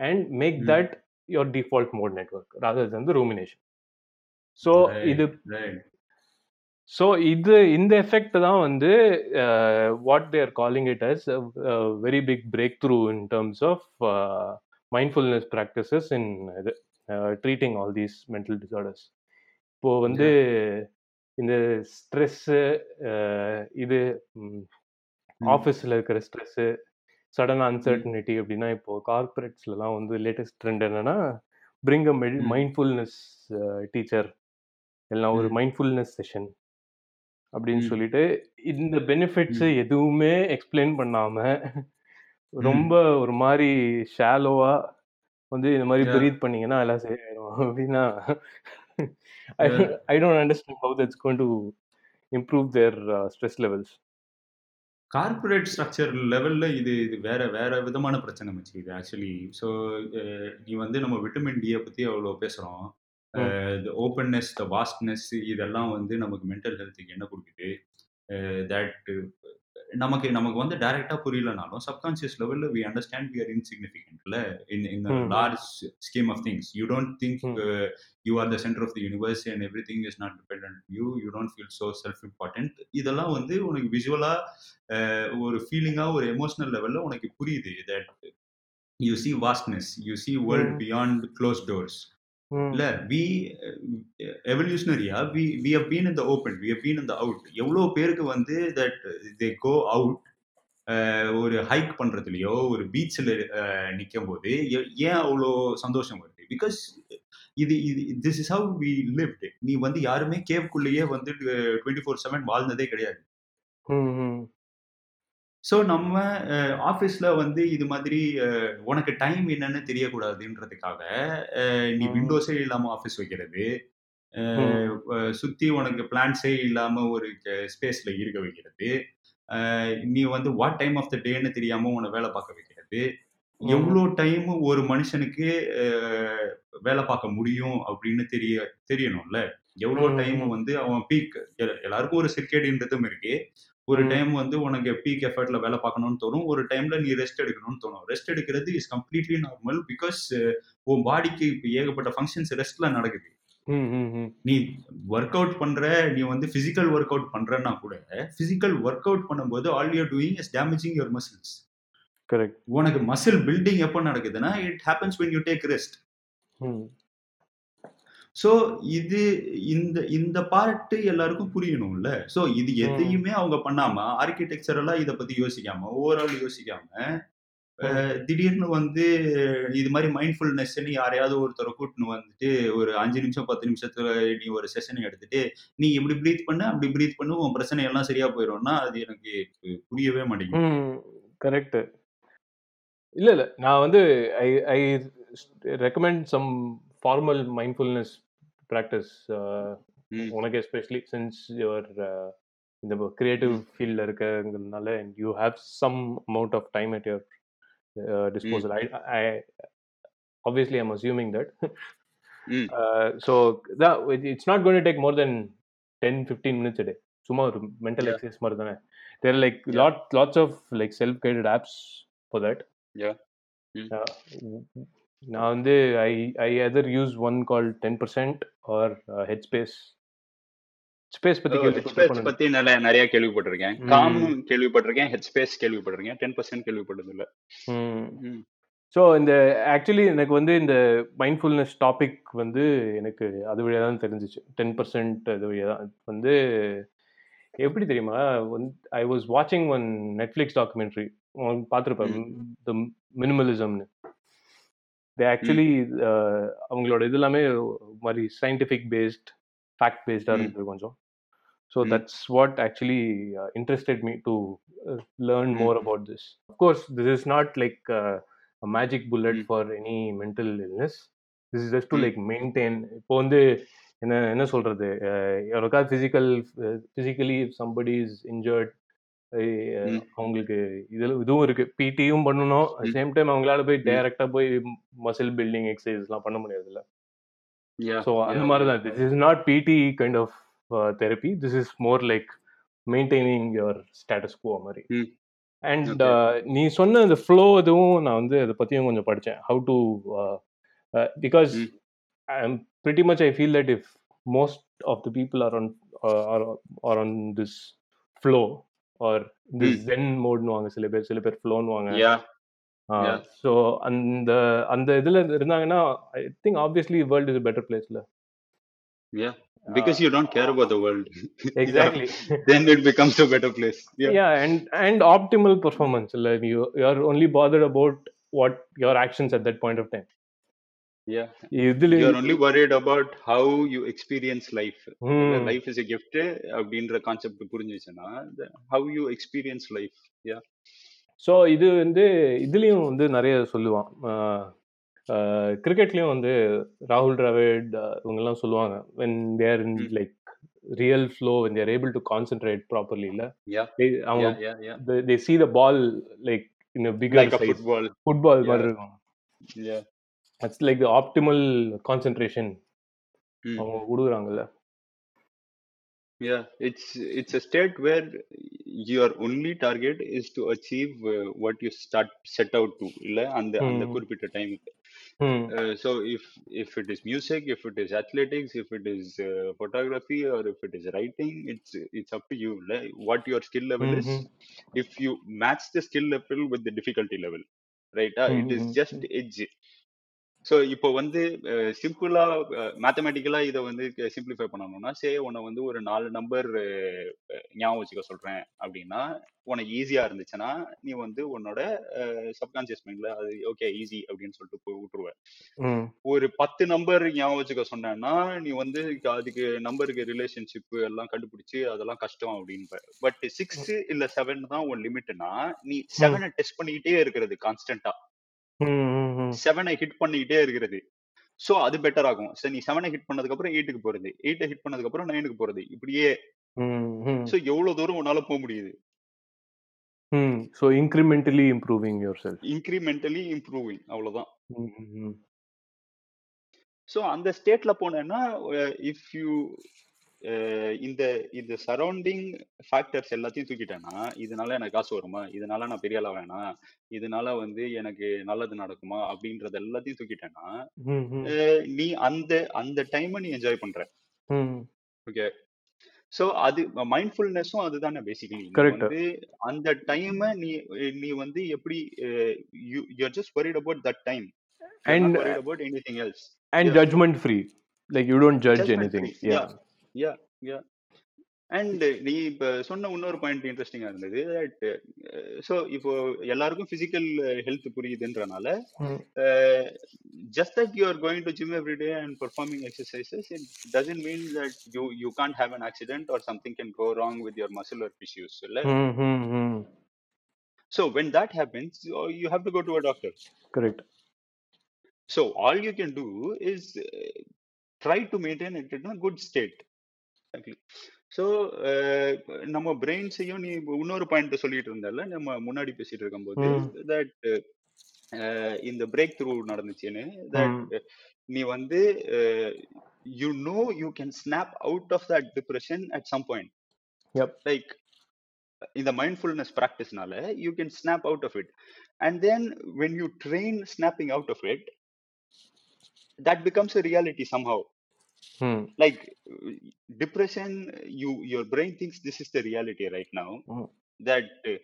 and make Hmm. That your default mode network rather than the rumination so Right, இது right. So இது இந்த effect தான் வந்து what they're calling it as very big breakthrough in terms of mindfulness practices in இது treating all these mental disorders இப்போ வந்து இந்த stress இது. ஆஃபீஸில் இருக்கிற ஸ்ட்ரெஸ்ஸு சடன் அன்சர்டனிட்டி அப்படின்னா இப்போ கார்பரேட்ஸ்லலாம் வந்து லேட்டஸ்ட் ட்ரெண்ட் என்னன்னா bring a hmm. Mindfulness teacher எல்லாம் ஒரு. மைண்ட்ஃபுல்னஸ் செஷன் அப்படின்னு. சொல்லிட்டு இந்த பெனிஃபிட்ஸ். எதுவுமே எக்ஸ்பிளைன் பண்ணாம ம். ரொம்ப ஒரு மாதிரி ஷாலோவா வந்து இந்த மாதிரி. பிரீத் பண்ணீங்கன்னா எல்லாம் சரியாயிடும் அப்படின்னா I don't understand how that's going to improve their stress levels corporate structure லெவல்ல இது இது வேற வேற விதமான பிரச்சனை மச்சி. இது ஆக்சுவலி ஸோ நீ வந்து நம்ம விட்டமின் டியை பத்தி அவ்வளோ பேசுறோம். ஓப்பன்னஸ் த வாஸ்ட்னஸ் இதெல்லாம் வந்து நமக்கு மென்டல் ஹெல்த்துக்கு என்ன கொடுக்குது? தட் நமக்கு நமக்கு வந்து டைரக்டா புரியலனாலும் சப்கான்சியஸ் லெவல்ல we understand we are இன்சிக்னிஃபிகண்ட்ல in in. Large scheme of things you don't think. You are the centre of the universe and everything is not depend you you don't feel so self important இதெல்லாம் வந்து உனக்கு விஷுவலா ஒரு ஃபீலிங்கா ஒரு emotional லெவல்ல உனக்கு புரியுது that you see vastness you see world. Beyond close doors இல்ல we எவல்யூஷனரியா we we have been in the open we have been in the out எவ்வளோ பேருக்கு வந்து தட் தே கோ அவுட் ஒரு ஹைக் பண்றதுலயோ ஒரு பீச்சில் நிற்கும் போது ஏன் அவ்வளோ சந்தோஷம் வருது? பிகாஸ் இது இது this is how we lived நீ வந்து யாருமே கேவ்க்குள்ளேயே வந்து டுவெண்ட்டி ஃபோர் செவன் வாழ்ந்ததே கிடையாது. ஸோ நம்ம ஆஃபீஸில் வந்து இது மாதிரி உனக்கு டைம் என்னன்னு தெரியக்கூடாதுன்றதுக்காக நீ. விண்டோஸே இல்லாமல் ஆஃபீஸ் வைக்கிறது சுத்தி உனக்கு பிளான்ஸே இல்லாம ஒரு ஸ்பேஸ்ல இருக்க வைக்கிறது நீ வந்து வாட் டைம் ஆஃப் த டேன்னு தெரியாம உன்னை வேலை பார்க்க வைக்கிறது. எவ்வளோ டைம் ஒரு மனுஷனுக்கு வேலை பார்க்க முடியும் அப்படின்னு தெரிய தெரியணும்ல எவ்வளோ டைம். வந்து அவன் பீக் எல்லாருக்கும் ஒரு சிர்கேடின்றதும் இருக்கு ஒரு. டைம் வந்து உனக்கு பீக் எஃபர்ட்ல வேலை பார்க்கணும்னு தோணும். ஒரு டைம்ல நீ ரெஸ்ட் எடுக்கணும்னு தோணும். ரெஸ்ட் எடுக்கிறது இஸ் கம்ப்ளீட்லி நார்மல் பிகாஸ் உன் பாடிக்கு இப்போ ஏகப்பட்ட ஃபங்க்ஷன்ஸ் ரெஸ்ட்ல நடக்குது. நீ ஒர்க் அவுட் பண்ற நீ வந்து பிசிக்கல் ஒர்க் அவுட் பண்றன்னா கூட பிசிக்கல் ஒர்க் அவுட் பண்ணும்போது all you doing is damaging your muscles correct உனக்கு மசில் பில்டிங் எப்போ நடக்குதுன்னா it happens when you take rest so இது இந்த இந்த பார்ட்டு எல்லாருக்கும் புரியணும்ல. ஸோ இது. எதையுமே அவங்க பண்ணாம ஆர்கிடெக்சரலா இதை பத்தி யோசிக்காம ஓவரால் யோசிக்காம திடீர்னு வந்து இது மாதிரி மைண்ட்ஃபுல்னஸ்ன்னு யாரையாவது ஒருத்தரை கூட்டின்னு வந்துட்டு ஒரு அஞ்சு நிமிஷம் பத்து நிமிஷத்துல நீ ஒரு செஷன் எடுத்துட்டு நீ இப்படி ப்ரீத் பண்ணு அப்படி ப்ரீத் பண்ணு உன் பிரச்சனை எல்லாம் சரியா போயிடும்னா அது எனக்கு புரியவே மாட்டேங்குது. கரெக்ட் இல்ல இல்ல. நான் வந்து I I recommend some formal mindfulness practice hmm. உனக்கு எஸ்பெஷலி சின்ஸ் யுவர் இந்த கிரியேட்டிவ் ஃபீல்டில் இருக்கங்கிறதுனால and you have some amount of time at your disposal I I obviously i'm assuming that Mm. uh, so that it's not going to take more than 10 15 minutes a day சும்மா ஒரு mental. Exercise மாதிரி தானே there like. Lot lots of like self guided apps for that Yeah. Mm. நான் வந்து I I either use one Calm ten percent or Headspace space பத்தி பத்தி நிறைய நிறைய கேள்விப்பட்டிருக்கேன். காம் கேள்விப்பட்டிருக்கேன். ஹெட் ஸ்பேஸ் கேள்விப்பட்டிருக்கேன் டென் பர்சன்ட் கேள்விப்பட்டது இல்ல. ஸோ இந்த ஆக்சுவலி எனக்கு வந்து இந்த மைண்ட்ஃபுல்னஸ் டாபிக் வந்து எனக்கு அது வழியாக தான் தெரிஞ்சிச்சு. டென் பர்சன்ட் அது வழியாக தான் வந்து எப்படி தெரியுமா? வந்து ஐ வாஸ் வாட்சிங் ஒன் நெட்ஃப்ளிக்ஸ் டாக்குமெண்ட்ரி பார்த்துருப்பேன். த மினிமலிசம்னு தே ஆக்சுவலி அவங்களோட இது எல்லாமே ஒரு மாதிரி சயின்டிஃபிக் பேஸ்ட் ஃபேக்ட் பேஸ்டாக ம். இருந்தது கொஞ்சம் so hmm. That's what actually interested me to learn hmm. More about this of course this is not like a magic bullet Mm. for any mental illness this is just to Mm. like maintain இப்போ வந்து என்ன என்ன சொல்றது அஹ் யாருக்காவது physical physically somebody is injured Mm. அவங்களுக்கு இதில் இதுவும் இருக்கு பிடியும் பண்ணணும். சேம் டைம் அவங்களால போய். டைரக்டா போய் மசில் பில்டிங் எக்ஸசைஸ்லாம் பண்ண முடியாதுல்ல Yeah, ஸோ அந்த மாதிரி. தான் this is not PT kind of therapy this is more like maintaining your status quo மாதிரி. And Okay. நீ சொன்ன அந்த ஃப்ளோ இதுவும் நான் வந்து அதை பற்றியும் கொஞ்சம் படித்தேன் how to because. I am pretty much I feel that if most of the people are on uh, are, are on this flow or this Hmm. zen mode வாங்க சில பேர் சில பேர் ஃப்ளோன்னு வாங்க Yeah. Yeah. ஸோ அந்த அந்த இதுல இருந்தாங்கன்னா I think obviously world is better பிளேஸ்ல Yeah. Because you don't care about the world. Yeah. Exactly Then it becomes a better place. Yeah. yeah and and optimal performance like you you are only bothered about what your actions at that point of time Yeah. இதுல You're only worried about how you experience life. Hmm. Life is a gift அப்படின்ற concept புரிஞ்சுச்சுன்னா the- how you experience life. Yeah. So இது வந்து இதுலேயும் வந்து நிறைய சொல்லுவான் கிரிக்கெட்லேயும் வந்து ராகுல் டிராவிட் இவங்கெல்லாம் சொல்லுவாங்க when they're in. Like real flow when they're able to concentrate properly இல்லை Yeah. அவங்க Yeah. Yeah. Yeah. They see the ball like in bigger Like a size football. Football Yeah. மாதிரி இருக்கும் Yeah. It's like the optimal concentration Hmm. அவங்க கொடுக்குறாங்கல்ல Yeah, it's it's a state where your only target is to achieve uh, what you start set out to இல்ல அந்த அந்த Hmm. குறிப்பிட்ட டைமுக்கு Hmm. uh, so if if it is music if it is athletics if it is uh, photography or if it is writing it's it's up to you இல்ல what your skill level is Mhm. if you match the skill level with the difficulty level right uh, it is Mhm. just edge so இப்போ வந்து சிம்பிளா மேத்தமெட்டிக்கலா இதை வந்து simplify பண்ணணும்னா சே உன்னை வந்து ஒரு நாலு நம்பர் ஞாபகம் வச்சுக்க சொல்றேன் அப்படின்னா உனக்கு ஈஸியா இருந்துச்சுன்னா நீ வந்து உன்னோட சப்கான்சியஸ் மைண்ட்ல அது ஓகே ஈஸி அப்படின்னு சொல்லிட்டு போய் விட்டுருவ. ஒரு பத்து நம்பர் ஞாபகம் வச்சுக்க சொன்னேன்னா நீ வந்து அதுக்கு நம்பருக்கு ரிலேஷன்ஷிப் எல்லாம் கண்டுபிடிச்சு அதெல்லாம் கஷ்டம் அப்படின்ப பட் சிக்ஸ் இல்ல செவன் தான் உன் லிமிட்னா நீ செவனை டெஸ்ட் பண்ணிக்கிட்டே இருக்கிறது கான்ஸ்டன்டா. செவனை ஹிட் பண்ணிக்கிட்டே இருக்கிறது சோ அது பெட்டர் ஆகும் சரி நீ செவனை ஹிட் பண்ணதுக்கு அப்புறம் எயிட்டுக்கு போறது எயிட்டை ஹிட் பண்ணதுக்கு அப்புறம் நைனுக்கு போறது இப்படியே. சோ எவ்வளவு தூரம் உன்னால போக முடியுது Hmm. So incrementally improving yourself. Incrementally improving அவ்வளவுதான். Hmm. சோ அந்த ஸ்டேட்ல போனேன்னா இஃப் யூ இந்த இந்த சரௌண்டிங் ஃபேக்டர்ஸ் எல்லாத்தையும் தூக்கிட்டேன்னா இதனால எனக்கு காசு வருமா? இதனால நான் பெரிய ஆளா வேணாம் இதனால வந்து எனக்கு நல்லது நடக்குமா? அப்படின்றது எல்லாத்தையும் தூக்கிட்டேன்னா நீ அந்த அந்த டைமை நீ என்ஜாய் பண்ற. ஓகே சோ அது மைண்ட்ஃபுல்னஸும் அதுதானே பேசிக்கலி. வந்து அந்த டைமை நீ நீ வந்து எப்படி you you're just worried about that time. You're And not worried about anything else. and Yeah. judgment free. Like you don't judge Judgment anything. free. Yeah. Yeah yeah and நீ இப்ப சொன்ன இன்னொரு பாயிண்ட் இன்ட்ரெஸ்டிங்கா இருந்தது தட் ஸோ இப்போ எல்லாருக்கும் physical health புரியுதுன்றனால Hmm. Just that you are going to gym every day and performing exercises it doesn't mean that you you can't have an accident or something can go wrong with your muscle or tissues இல்ல Hmm. Hmm. Hmm. So when that happens you have to go to a doctor Correct. So all you can do is try to maintain it in a good state exactly so நம்ம பிரெயின்ஸையும் நீ இன்னொரு point சொல்லிட்டு இருந்தல நம்ம முன்னாடி பேசிட்டு இருக்கும்போது. That இந்த பிரேக் த்ரூ நடந்துச்சுன்னு தட். நீ வந்து you know you can snap out of that depression at some point. Like இந்த mindfulness ப்ராக்டிஸ்னால you can snap out of it and then when you train snapping out of it that becomes a reality somehow Hmm. like uh, depression you your brain thinks this is the reality right now Mm. that uh,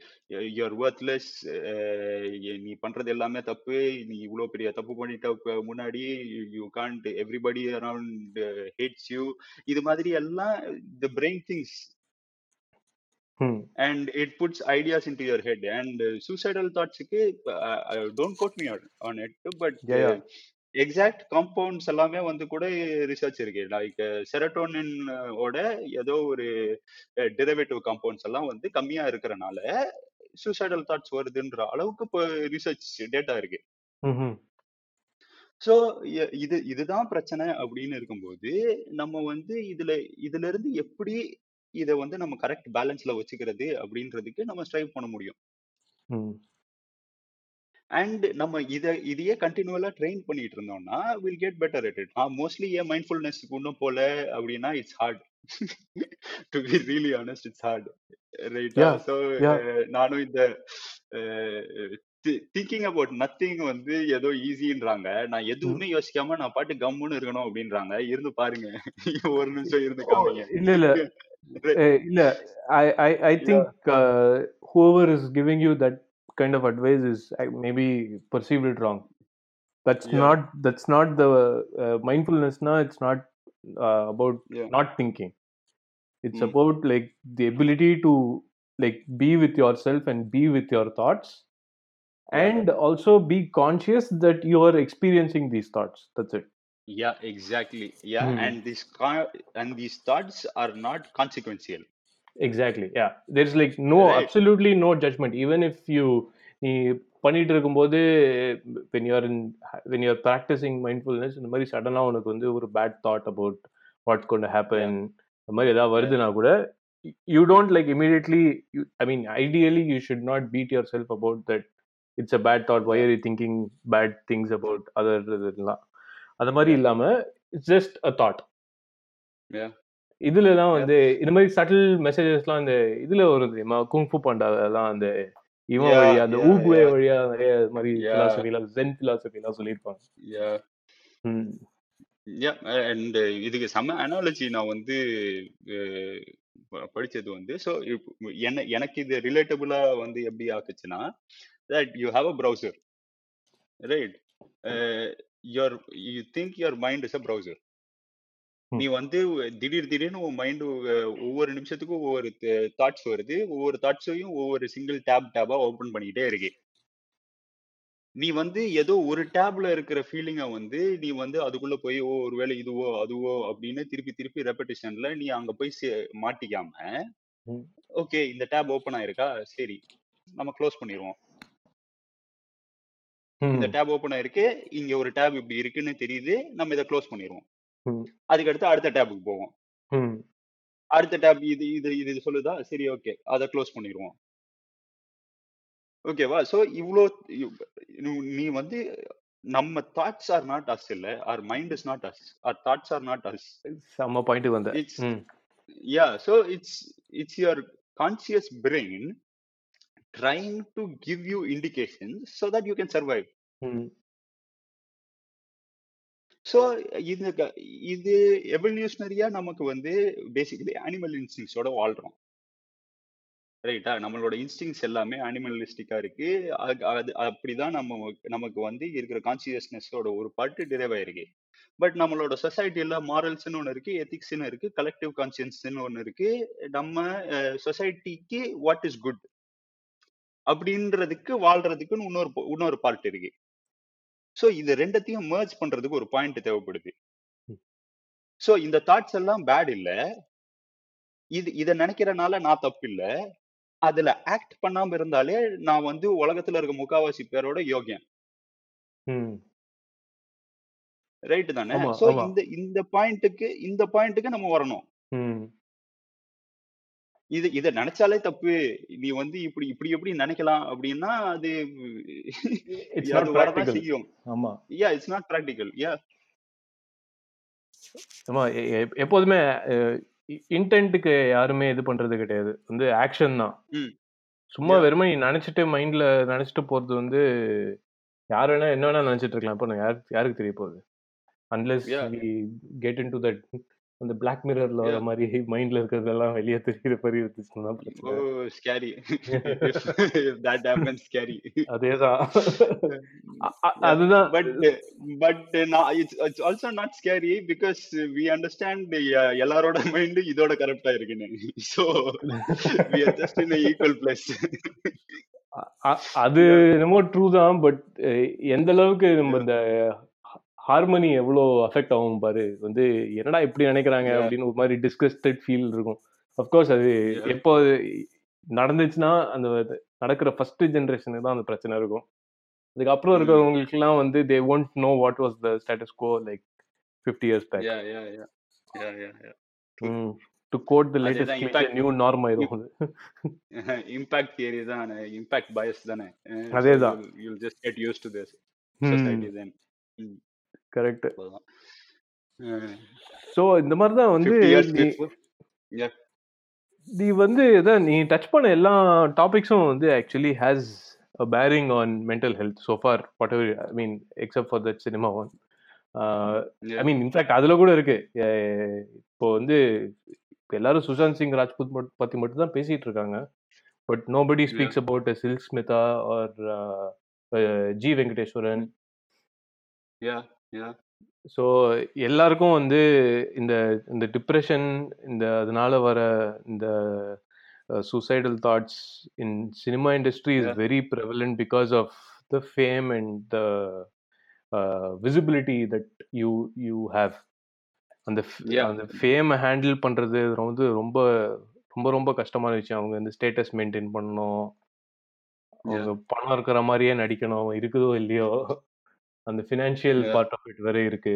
you're worthless uh, நீ பண்றது எல்லாமே தப்பு நீ இவ்வளவு பெரிய தப்பு பண்ணிட்ட முன்னாடி you can't everybody around hates you இது மாதிரி எல்லாம் the brain thinks Hmm. and it puts ideas into your head and uh, suicidal thoughts க்கு, uh, uh, don't quote exact compounds எல்லாமே வந்து கூட ரிசர்ச் இருக்கு லைக் செரட்டோனின் ஓட ஏதோ ஒரு டெரிவேட்டிவ் காம்பவுண்ட்ஸ் எல்லாம் வந்து கம்மியா இருக்கிறனால சூசைடல் தாட்ஸ் வருதுன்ற அளவுக்கு இப்போ ரிசர்ச் டேட்டா இருக்கு. ஸோ இது இதுதான் பிரச்சனை அப்படின்னு இருக்கும்போது நம்ம வந்து இதுல இதுல இருந்து எப்படி இதை வந்து நம்ம கரெக்ட் பேலன்ஸ்ல வச்சுக்கிறது அப்படின்றதுக்கு நம்ம ஸ்ட்ரைவ் பண்ண முடியும். அண்ட் நம்ம இதை இதையே கண்டினியூவலா ட்ரெயின் பண்ணிட்டு இருந்தோம்னா will get better at it mostly ஏன் மைண்ட்ஃபுல்னஸ்க்கு இன்னும் போல அப்படின்னா it's hard to be really honest it's hard ரைட்டா ஸோ. நானும் இந்த திங்கிங் அபவுட் நத்திங் வந்து ஏதோ ஈஸின்றாங்க நான் எதுவுமே யோசிக்காம நான் பாட்டு கம்முன்னு இருக்கணும் அப்படின்றாங்க. இருந்து பாருங்க. ஒரு நிமிஷம் இருந்து காமிங்க. இல்ல இல்ல. இல்ல. I Yeah. think uh, whoever is giving you that kind of advice is maybe perceived it wrong. That's Yeah. not that's not the uh, mindfulness. Now it's not uh, about Yeah. not thinking. It's Mm. about like the ability to like be with yourself and be with your thoughts, Yeah. and also be conscious that you are experiencing these thoughts. That's it. Yeah, exactly. Yeah, Hmm. and these and these thoughts are not consequential. Exactly. Yeah. There's like no Right. absolutely no judgment. Even if you நீ பண்ணிட்டு இருக்கும்போது when you're in when you're practicing mindfulness இந்த மாதிரி சடனா உனக்கு வந்து ஒரு bad thought about what's gonna happen இந்த மாதிரி ஏதாவது வருதுன்னா கூட you don't like immediately I mean ideally you should not beat yourself about that it's a bad thought why are you thinking bad things about other இதெல்லாம் அந்த மாதிரி இல்லாம it's just a thought Yeah. இதுல தான் வந்து இந்த மாதிரி subtle மெசேஜஸ்லாம் இந்த இதுல வருது தெரியுமா குங்ஃபு பாண்டாலாம் அந்த இவன் வழியா அந்த ஊகுவே. வழியா நிறைய மாதிரி. பிலாசபிலாம் ஜென் பிலாசபிலாம் சொல்லியிருப்பாங்க. Yeah, and இதுக்கு செம அனாலஜி நான் வந்து படிச்சது வந்து ஸோ என்ன எனக்கு இது ரிலேட்டபுளா வந்து எப்படி ஆக்குச்சுன்னா that you have a browser right your you think your mind is a browser. நீ வந்து திடீர் திடீர்னு உன் மைண்டு ஒவ்வொரு நிமிஷத்துக்கும் ஒவ்வொரு தாட்ஸ் வருது. ஒவ்வொரு தாட்ஸையும் ஒவ்வொரு சிங்கிள் டேப் டேபா ஓபன் பண்ணிக்கிட்டே இருக்கு. நீ வந்து ஏதோ ஒரு டேப்ல இருக்கிற ஃபீலிங்கை வந்து நீ வந்து அதுக்குள்ள போய் ஓ ஒருவேளை இதுவோ அதுவோ அப்படின்னு திருப்பி திருப்பி ரெப்படிஷன்ல நீ அங்க போய் மாட்டிக்காம. ஓகே இந்த டேப் ஓப்பன் ஆயிருக்கா? சரி நம்ம க்ளோஸ் பண்ணிடுவோம் இந்த. டேப் ஓப்பன் ஆயிருக்கு. இங்க ஒரு டேப் இப்படி இருக்குன்னு தெரியுது. நம்ம இதை க்ளோஸ் பண்ணிடுவோம் ம். அதுக்கு அடுத்து அடுத்த டேபுக்கு போவோம். ம். அடுத்த டேப் இது இது இது இது சொல்லுதா? சரி ஓகே. அதை க்ளோஸ் பண்ணிடுவோம் ஓகேவா? ஸோ இவ்வளோ நீ வந்து நம்ம தாட்ஸ் ஆர் நாட் அஸ் இல்ல. Our mind is not us our thoughts are not us செம்ம பாயிண்ட் வந்த. It's hmm. Yeah so it's it's your conscious brain trying to give you indications so that you can survive. Hmm. So இது க- இது எவல்யூஷனரியா நமக்கு வந்து basically animal இன்ஸ்டிங்ஸோட வாழ்றோம். ரைட்டா நம்மளோட இன்ஸ்டிங்ஸ் எல்லாமே அனிமலிஸ்டிக்கா இருக்கு. அது அது- அப்படிதான் நம்ம நமக்கு வந்து இருக்கிற கான்சியஸ்னஸோட ஒரு பார்ட்டு டிரைவ் ஆயிருக்கு பட் நம்மளோட சொசைட்டில மாரல்ஸ்னு ஒன்று இருக்கு எத்திக்ஸ்னு இருக்கு கலெக்டிவ் கான்சியன்ஸ்னு ஒன்று இருக்கு. நம்ம சொசைட்டிக்கு வாட் இஸ் குட் அப்படின்றதுக்கு வாழ்றதுக்குன்னு இன்னொரு ப- இன்னொரு பார்ட் இருக்கு. ஸோ இது ரெண்டத்தையும் merge பண்றதுக்கு ஒரு பாயிண்ட் தேவைப்படுது. ஸோ இந்த தாட்ஸ் எல்லாம் பேட் இல்ல. இது இதை நினைக்கிறனால நான் தப்பு இல்ல. அதுல ஆக்ட் பண்ணாம இருந்தாலே நான் வந்து உலகத்துல இருக்க முக்காவாசி பேரோட யோகியன். ரைட் தானே? சோ இந்த இந்த பாயிண்ட்டுக்கு இந்த பாயிண்ட்டுக்கு நம்ம வரணும். இது இதை நினைச்சாலே தப்பு. நீ வந்து இப்படி இப்படி எப்படி நினைக்கலாம் அப்படின்னா அது வரதான் செய்யும். ஆமா. Yeah it's not practical yeah ஆமா எப்போதுமே இன்டென்ட்டுக்கு யாருமே இது பண்றது கிடையாது. வந்து ஆக்ஷன் தான். சும்மா வெறுமை நீ நினைச்சிட்டு மைண்ட்ல நினைச்சிட்டு போறது வந்து யார் வேணா என்ன வேணா நினைச்சிட்டு இருக்கலாம். இப்போ யார் யாருக்கு தெரிய போகுது? Unless get into that அந்த பிளாக் மிரர்ல வர மாதிரி மைண்ட்ல இருக்கிறதெல்லாம் வெளியே தெரியுற மாதிரி இருந்துச்சுன்னா oh scary that happen scary அதேதான். அதுதான். It's it's also not scary because uh, we understand the uh, எல்லாரோட மைண்ட் இதோட கரெக்டா இருக்குன்னு just in a equal place. அ- அ- அது என்னமோ ட்ரூ தான் பட் எந்த அளவுக்கு நம்ம இந்த ஹார்மனி எவ்வளோ அஃபெக்ட் ஆகும் பாரு. வந்து என்னடா இப்படி நினைக்கிறாங்க அப்படின்னு ஒரு மாதிரி டிஸ்கஸ்டட் ஃபீல் இருக்கும். அஃப்கோர்ஸ் அது எப்போ நடந்துச்சுன்னா அந்த நடக்கிற ஃபர்ஸ்ட் ஜென்ரேஷனுக்கு தான் அந்த பிரச்சனை இருக்கும். அதுக்கப்புறம் mm. இருக்கிறவங்களுக்குலாம் வந்து they won't know what was the status quo like fifty years back yeah yeah yeah. Yeah yeah yeah. True to quote the latest impact new norm ஆயிரும் அது. இம்பாக்ட் தியரி தான்? இம்பாக்ட் பயஸ் தானே? அதேதான். You'll you'll just get used to this ம் society then. Mm. Correct so இந்த மாதிரி தான் வந்து 50 years நீ வந்து இதான் நீ டச் பண்ண எல்லா டாபிக்ஸும் வந்து actually has a bearing on mental health so far whatever i mean except for that cinema one. uh, i Yeah. mean in fact அதுல கூட இருக்கு. இப்போ வந்து இப்ப எல்லாரும் சுஷாந்த் சிங் ராஜ்புத் பத்தி மட்டும் தான் பேசிட்டு இருக்காங்க. But nobody. Speaks about Silk Smitha or G Venkateswaran. So எல்லாருக்கும் வந்து இந்த இந்த டிப்ரெஷன் இந்த அதனால வர இந்த suicidal thoughts in cinema industry is. Very prevalent because of the fame and the visibility that you you have அந்த. அந்த ஃபேமை ஹேண்டில் பண்ணுறது வந்து ரொம்ப ரொம்ப ரொம்ப கஷ்டமான விஷயம். அவங்க இந்த ஸ்டேட்டஸ் மெயின்டைன் பண்ணணும். அவங்க பணம் இருக்கிற மாதிரியே நடிக்கணும் இருக்குதோ இல்லையோ. அந்த financial Yeah. Part of it வேற இருக்கு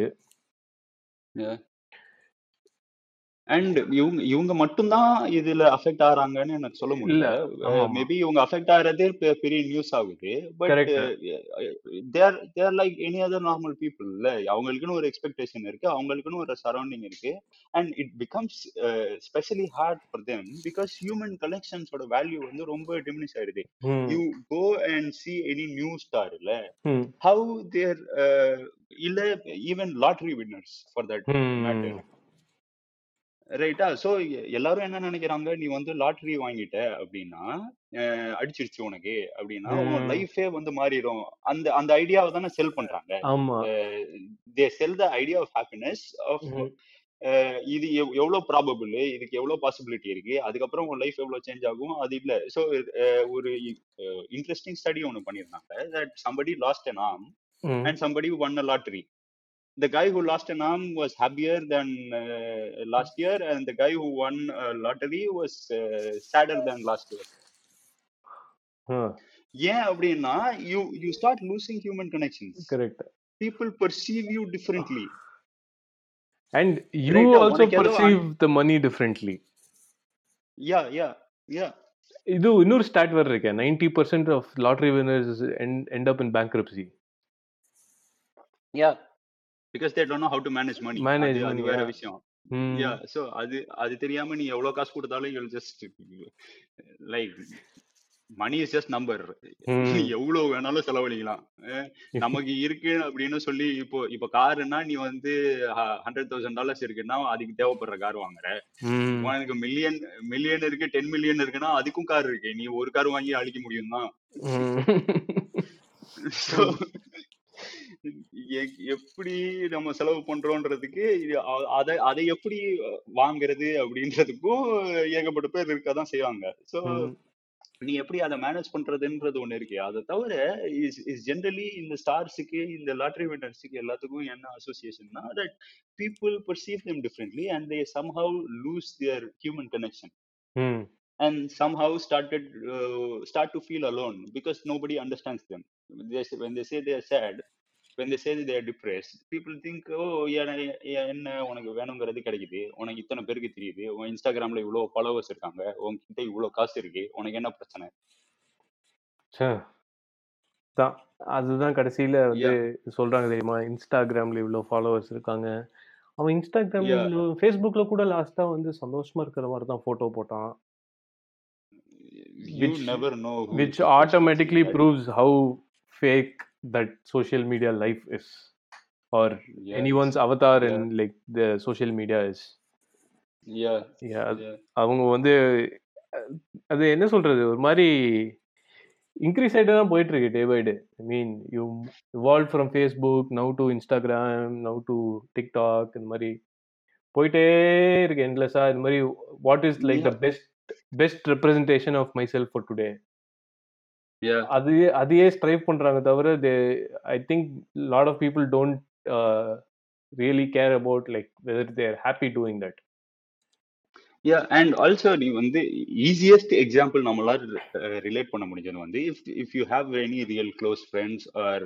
Yeah. அண்ட் இவங்க இவங்க மட்டும்தான் இதுல அஃபெக்ட் ஆறாங்கன்னு எனக்கு சொல்ல முடியல. ஆமா. மேபி இவங்க அஃபெக்ட் ஆகிறதே பெ- பெரிய நியூஸ் ஆகுது. But there there like any other normal people இல்ல. அவங்களுக்குன்னு ஒரு எக்ஸ்பெக்டேஷன் இருக்கு. அவங்களுக்குன்னு ஒரு சரௌண்டிங் இருக்கு. And it becomes especially hard for them because human கனெக்ஷன்ஸோட value வந்து ரொம்ப டிமினிஷ் ஆயிடுது. You go and see any new star இல்ல ஹவு தேர் இல்ல even lottery winners for that matter ரைட்டா சோ எல்லாரும் என்ன நினைக்கிறாங்க? நீ வந்து லாட்டரி வாங்கிட்ட அப்படின்னா அடிச்சிருச்சு உனக்கு அப்படின்னா உன் லைஃபே வந்து மாறிடும் அந்த அந்த ஐடியாவை தானே செல் பண்றாங்க. They sell the idea of happiness of இது எவ்- எவ்வளவு ப்ராபபிள் இதுக்கு எவ்வளவு பாசிபிலிட்டி இருக்கு? அதுக்கப்புறம் உன் லைஃப் எவ்வளவு சேஞ்ச் ஆகும்? அது இல்ல. சோ ஒரு இன்ட்ரெஸ்டிங் ஸ்டடி ஒன்று பண்ணியிருந்தாங்க. That somebody lost an arm ம். and somebody won a lottery. the guy who lost an arm was happier than uh, last year and the guy who won a lottery was uh, sadder than last year ஏன் அப்படின்னா you you start losing human connections correct people perceive you differently and you ரைட்டா also உனக்கு ஏதோ perceive the money differently yeah yeah yeah இது இன்னொரு stat வேற இருக்கு ninety percent of lottery winners end up in bankruptcy yeah because they don't know how to manage money. Manage அது money வேற விஷயம். ம் yeah so அது அது தெரியாம நீ எவ்வளவு காசு கொடுத்தாலும் you'll just like money is just number நீ எவ்வளவு வேணாலும் செலவழிக்கலாம். நமக்கு இருக்கு அப்படின்னு சொல்லி இப்போ இப்போ காருன்னா நீ வந்து ஹண்ட்ரட் தௌசண்ட் டாலர்ஸ் இருக்குன்னா அதுக்கு தேவைப்படுற கார் வாங்குற. ம் உனக்கு மில்லியன் மில்லியன் இருக்கு டென் மில்லியன் இருக்குன்னா அதுக்கும் கார் இருக்கு. நீ ஒரு கார் வாங்கி அழிக்க முடியும் தான் ஸோ எப்படி நம்ம செலவு பண்றோன்றதுக்கு அதை அதை எப்படி வாங்குறது அப்படின்றதுக்கும் ஏகப்பட்ட பேர் இருக்க தான் செய்வாங்க. ஸோ ம் நீ எப்படி அதை மேனேஜ் பண்றதுன்றது ஒண்ணு இருக்கு. அதை தவிர இஸ் இஸ் ஜென்ரலி இந்த ஸ்டார்ஸுக்கு இந்த லாட்ரி வின்னர்ஸுக்கு எல்லாத்துக்கும் என்ன அசோசியேஷன்னா that people perceive them differently and they somehow lose their human connection ம். And somehow started uh, start to feel alone because nobody understands them. They say, when they say they are sad when they say they are depressed people think oh என்ன உனக்கு வேணுங்கிறது கிடைக்குது. உனக்கு இத்தனை பேருக்கு தெரியுது. உன் இன்ஸ்டாகிராம்ல இவ்வளவு ஃபாலோவர்ஸ் இருக்காங்க. உன்கிட்ட இவ்வளவு காசு இருக்கு. உனக்கு என்ன பிரச்சனை? ச்சே. தான் அதுதான் கடைசியில வந்து சொல்றாங்க தெரியுமா? இன்ஸ்டாகிராம்ல இவ்வளோ ஃபாலோவர்ஸ் இருக்காங்க. அவன் இன்ஸ்டாகிராம்ல இவ்வளோ ஃபேஸ்புக்ல கூட லாஸ்டா வந்து சந்தோஷமா இருக்கிற மாதிரி தான் போட்டோ போட்டான். Which never know which automatically proves how fake that social media life is or yes. anyone's avatar yeah. in like the social media is. Yeah. Yeah yeah. அவங்க வந்து அது என்ன சொல்றது? ஒரு மாதிரி இன்க்ரீஸ் ஆகிட்டு தான் போயிட்டு இருக்கு day by day I mean you evolve from Facebook now to Instagram now to TikTok இந்த மாதிரி போயிட்டே இருக்கு என்லெஸ்ஸாக இந்த மாதிரி what is like the best best representation of myself for today yeah. அது அதையே ஸ்ட்ரைவ் பண்றாங்க தவிர they I think lot of people don't really care about like whether they're happy doing that ya and also நீ வந்து easiest example நம்மளால relate பண்ண முடிஞ்சது வந்து if if you have any real close friends or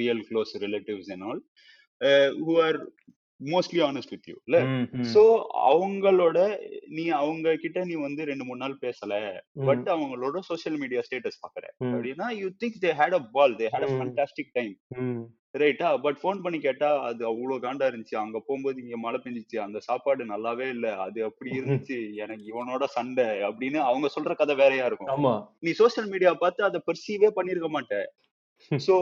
real close relatives and all who are mostly honest with you இல்ல? So அவங்களோட நீ அவங்க கிட்ட நீ வந்து ரெண்டு மூணு நாள் பேசல பட் அவங்களோட சோஷியல் மீடியா ஸ்டேட்டஸ் பாக்குற. அப்படின்னா you think they had a ball they had a fantastic time ரைட்டா பட் ஃபோன் பண்ணி கேட்டா அது அவ்வளவு காண்டா இருந்துச்சு. அங்க போகும்போது இங்க மழை பெஞ்சிச்சு. அந்த சாப்பாடு நல்லாவே இல்ல. அது அப்படி இருந்துச்சு. எனக்கு இவனோட சண்டை அப்படின்னு அவங்க சொல்ற கதை வேறையா இருக்கும். நீ சோஷியல் மீடியா பார்த்து அதை பெர்சீவே பண்ணிருக்க மாட்ட. சோ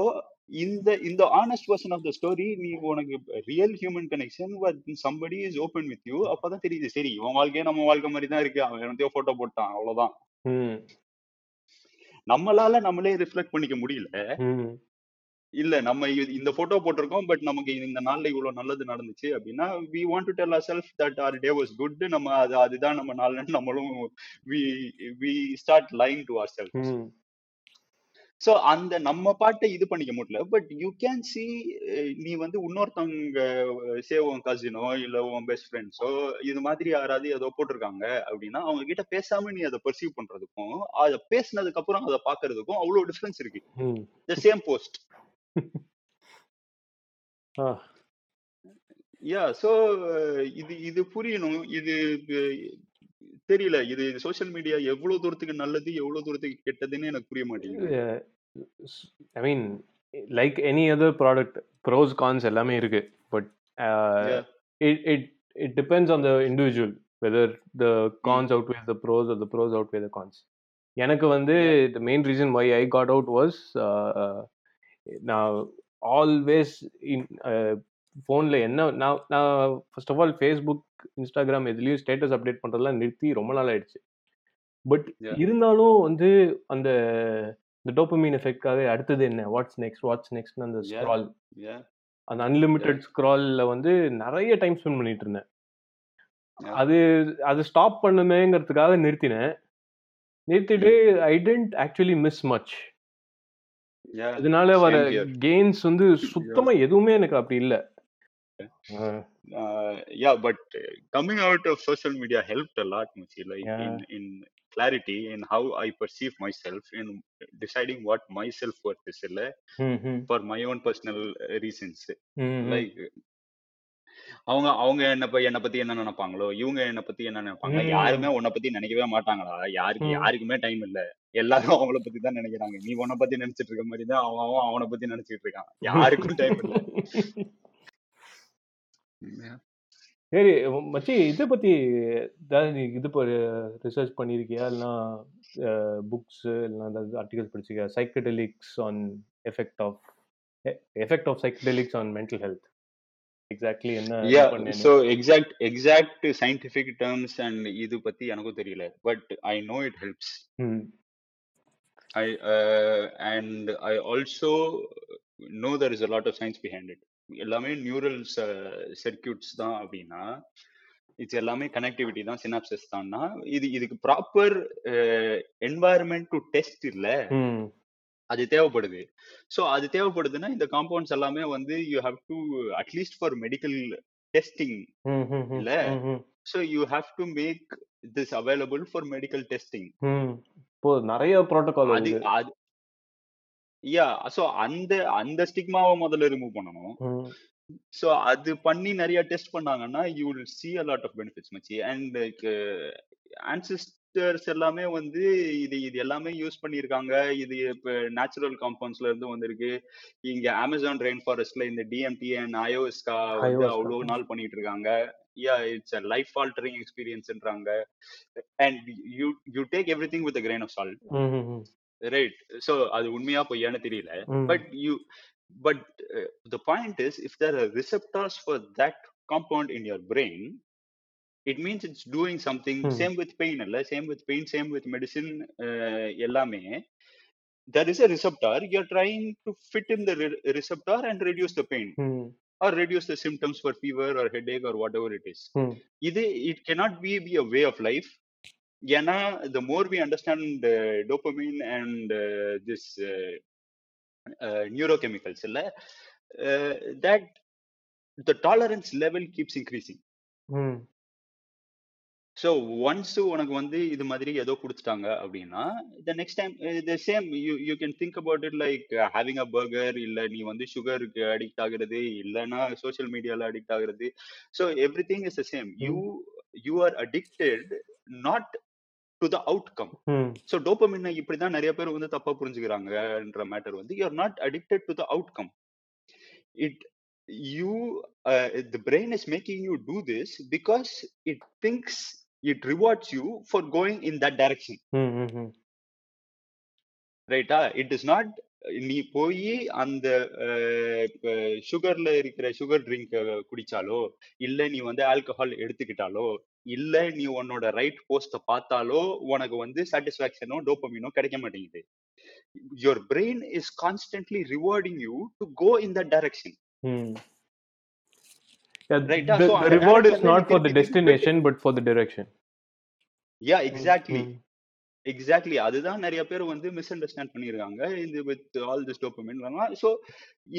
இந்த இந்த honest version of the story நீ உனக்கு real human connection somebody is open with you அப்பதான் தெரியுது சரி இவன் வாழ்க்கையே நம்ம வாழ்க்கை மாதிரி தான் இருக்கு. அவன் என்னத்தையோ போட்டோ போட்டான் அவ்வளவுதான். நம்மளால நம்மளே ரிஃப்ளெக்ட் பண்ணிக்க முடியல. இல்ல நம்ம இந்த போட்டோ போட்டிருக்கோம் பட் நமக்கு இந்த நாள்ல இவ்வளவு நல்லது நடந்துச்சு அப்படின்னா we want to tell self that our day was good நம்ம அது அதுதான் நம்ம நாள்னு நம்மளும் we we start lying to our self so அந்த நம்ம பாட்டை இது பண்ணிக்க முடியல. பட் யூ கேன் சி நீ வந்து இன்னொருத்தவங்க சே உன் கசினோ இல்ல உன் பெஸ்ட் ஃப்ரெண்ட்ஸோ இது மாதிரி யாராவது ஏதோ போட்டிருக்காங்க அப்படின்னா அவங்க கிட்ட பேசாம நீ அதை பர்சீவ் பண்றதுக்கும் அதை பேசினதுக்கு அப்புறம் அதை பாக்குறதுக்கும் அவ்வளவு டிஃபரன்ஸ் இருக்கு. The same post ya so இது இது புரியணும். இது தெரியல. இது சோஷியல் மீடியா எவ்வளவு தூரத்துக்கு நல்லது எவ்வளவு தூரத்துக்கு கெட்டதுன்னு எனக்கு புரிய மாட்டேங்குது. I mean like any other product pros cons எல்லாமே இருக்கு. But. It it it depends on the individual whether the. Cons outweighs the pros or the pros outweigh the cons எனக்கு வந்து the main reason why I got out was நான் always in ஃபோனில் என்ன நான் நான் first of all Facebook Instagram எதுலேயும் status update பண்ணுறதெல்லாம் நிறுத்தி ரொம்ப நாள் ஆயிடுச்சு பட். இருந்தாலும் வந்து அந்த இந்த டோப்பமீன் எஃபெக்ட்காக அடுத்தது என்ன வாட்ஸ் நெக்ஸ்ட் வாட்ஸ் நெக்ஸ்ட் அந்த. ஸ்க்ரால். அந்த அன்லிமிட்டெட் ஸ்க்ரால்ல வந்து நிறைய டைம் ஸ்பெண்ட் பண்ணிட்டு இருந்தேன். அது அது ஸ்டாப் பண்ணுமேங்கிறதுக்காக நிறுத்தினேன் நிறுத்திட்டு I tend actually miss much. இதனால வர. கெயின்ஸ் வந்து சுத்தமா எதுவுமே எனக்கு அப்படி இல்ல uh, yeah but uh, coming out of social media helped a lot Muchi, like Yeah. in in clarity in how i perceive myself in deciding what my self-worth is illa, for my own personal uh, like அவங்க அவங்க என்ன என்ன பத்தி என்ன நினைப்பாங்களோ இவங்க என்ன பத்தி என்ன நினைப்பாங்க ம். யாருமே உன்னை பத்தி நினைக்கவே மாட்டாங்களா? யாருக்கு ம். யாருக்குமே டைம் இல்ல. எல்லாரும் அவங்கள பத்தி தான் நினைக்கிறாங்க. நீ உன்னை பத்தி நினைச்சிட்டு இருக்க மாதிரி தான் அவன் அவனை பத்தி நினைச்சிட்டு இருக்கான் யாருக்கும் டைம் இல்ல. சரி மச்சி இதை பத்தி ஏதாவது நீ இது ரிசர்ச் பண்ணியிருக்கியா இல்லைன்னா புக்ஸ் இல்லைன்னா ஏதாவது articles படிச்சிருக்கியா? Psychedelics on effect of effect of psychedelics on mental health exactly என்ன ya. So exact exact scientific terms and இது பத்தி எனக்கும் தெரியல but I know it helps I and I also know there is a lot of science behind it எல்லாமே neural circuits தான் அப்படின்னா இது எல்லாமே கனெக்டிவிட்டி தான் சினாப்சஸ் தான்னா இது இதுக்கு ப்ராப்பர் என்வாயர்மெண்ட் டு டெஸ்ட் இல்ல. அது தேவைப்படுது. ஸோ அது தேவைப்படுதுன்னா இந்த காம்பவுண்ட்ஸ் எல்லாமே வந்து you have to at least for medical testing இல்ல so you have to make this available for medical testing இப்போ நிறைய ப்ரோட்டோகால் அது யா ஸோ அந்த அந்த ஸ்டிக்மாவை முதல்ல ரிமூவ் பண்ணணும். ம். ஸோ அது பண்ணி நிறைய டெஸ்ட் பண்ணாங்கன்னா you will see a lot of benefits மச்சி. அண்ட் ஆன்சிஸ்டர்ஸ் எல்லாமே வந்து இது இது எல்லாமே யூஸ் பண்ணியிருக்காங்க. இது இப்போ நேச்சுரல் காம்பவுண்ட்ஸ்ல இருந்து வந்திருக்கு. இங்க அமேசான் ரெயின் ஃபாரஸ்ட்ல இந்த டிஎம்டி அண்ட் அயோஸ்கா வந்து Ayahuasca. அவ்வளோ நாள் பண்ணிட்டு இருக்காங்க ya it's a life altering எக்ஸ்பீரியன்ஸ்ன்றாங்க and you you take everything with grain of salt right so அது உண்மையா பொய்யான்னு தெரியல ம் but you but uh, the point is if there are receptors for that compound in your brain it means it's doing something Hmm. same with pain alla same with pain same with medicine uh, எல்லாமே there is a receptor you're trying to fit in the re- receptor and reduce the pain ம் or reduce the symptoms for fever or headache or whatever it is ம் இது it cannot be, be a way of life ஏன்னா the more we understand uh, dopamine and uh, this uh, uh, neurochemicals இல்ல uh, that the tolerance level keeps increasing. So once உனக்கு வந்து இது மாதிரி ஏதோ கொடுத்துட்டாங்க அப்படின்னா the next time the same you you can think about it like having a burger இல்லை நீ வந்து சுகருக்கு அடிக்ட் ஆகுறது இல்லைன்னா சோஷியல் மீடியாவில் அடிக்ட் ஆகுறது. So everything is the same you you are addicted not to the outcome so dopamine இப்படிதான் நிறைய பேர் வந்து தப்பா புரிஞ்சுக்கிறாங்கன்ற மேட்டர் வந்து you are not addicted to the outcome it you uh, the brain is making you do this because it thinks it rewards you for going in that direction. ம் ம் ம் ரைட்டா இட் இஸ் நாட் நீ போய் அந்த சுகர்ல இருக்கிற sugar drink குடிச்சாலோ இல்ல நீ வந்து ஆல்கஹால் எடுத்துக்கிட்டாலோ இல்ல நீ உன்னோட ரைட் போஸ்ட பார்த்தாலோ உனக்கு வந்து சாட்டிஸ்பாக்சனோ டோப்பமினோ கிடைக்க மாட்டேங்குது your brain is constantly rewarding you to go in that direction Hmm. Yeah, Right, the, ah, so the அந்த reward is direction not for நீ the திருப்பி திருப்பி destination, but for the direction. Ya exactly Hmm. Exactly அதுதான் நிறைய பேர் வந்து misunderstand பண்ணியிருக்காங்க இந்த with all this dopamine so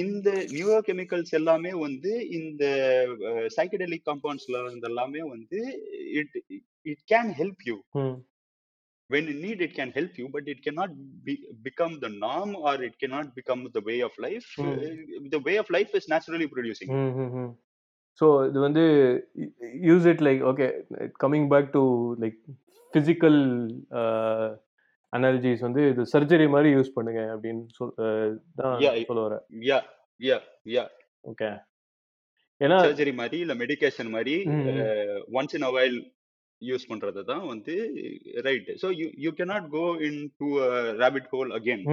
இந்த நியூரோ கெமிக்கல்ஸ் எல்லாமே வந்து இந்த சைக்கடெலிக் காம்பவுண்ட்ஸ்ல வந்து எல்லாமே வந்து it it can help you when in need it can help you but it cannot be, become the norm or it cannot become the way of life. Uh, the way of life is naturally producing. Hmm, hmm, hmm. So இது வந்து use it like okay coming back to like physical analogies வந்து இது surgery மாதிரி use பண்ணுங்க அப்படின்னு சொல் தான் சொல்ல வரேன் yeah yeah yeah. ஓகே ஏன்னா சர்ஜரி மாதிரி இல்ல மெடிகேஷன் மாதிரி. Once in a while use பண்றது தான் வந்து right so you you cannot go into rabbit hole again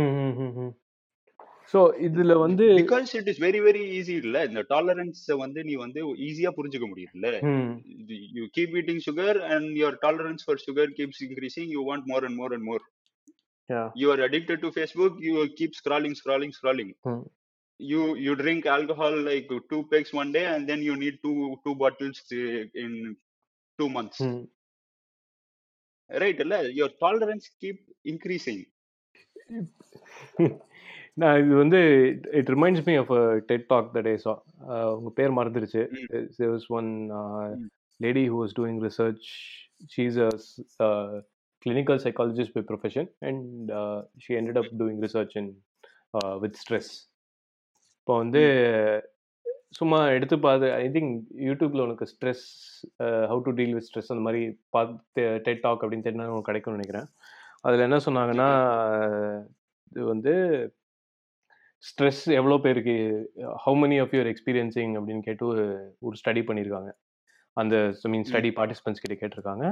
so இதுல வந்து because it is very very easy இல்ல இந்த டாலரன்ஸ் வந்து நீ வந்து ஈஸியா புரிஞ்சுக்க முடியுதுல்ல ம், you keep eating sugar and your tolerance for sugar keeps increasing you want more and more and more yeah. you are addicted to facebook you keep scrolling scrolling scrolling Hmm. you you drink alcohol like two pegs one day and then you need two two bottles uh, in two months ம். right இல்ல? your tolerance keep increasing நான் இது வந்து it reminds me of TED talk that I saw உங்க பேர் மறந்துருச்சு. was doing research. She's a s- uh, clinical psychologist by profession and uh, she ended up doing research in uh, with stress. இப்போ வந்து சும்மா எடுத்து பார்த்து I think யூடியூப்ல உனக்கு stress how to deal with stress அந்த மாதிரி பார்த்து டெட் டாக் அப்படின்னு தெரிஞ்சா உனக்கு கிடைக்கும்னு நினைக்கிறேன். அதில் என்ன சொன்னாங்கன்னா இது வந்து ஸ்ட்ரெஸ் எவ்வளோ பேருக்கு how many of you're experiencing அப்படின்னு கேட்டு ஒரு ஸ்டடி பண்ணியிருக்காங்க அந்த ஐ மீன் ஸ்டடி பார்ட்டிசிபென்ட்ஸ் கிட்ட கேட்டிருக்காங்க.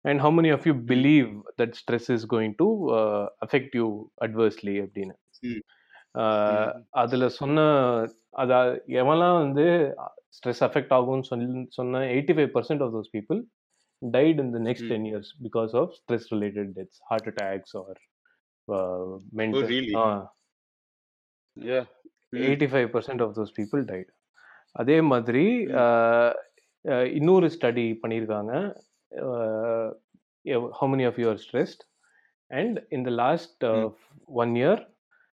And how many of you believe that stress is going to affect you adversely அப்படின்னு. அதுல சொன்ன அத எவன்லாம் வந்து ஸ்ட்ரெஸ் அஃபெக்ட் ஆகும்னு சொல்லி சொன்ன eighty five percent of those people died in the next Mm. 10 years because of stress related deaths heart attacks or uh, uh, yeah Mm. 85% of those people died அதே மாதிரி Mm. uh, uh, இன்னொரு study பண்ணியிருக்காங்க how many of you are stressed and in the last uh, Mm. one year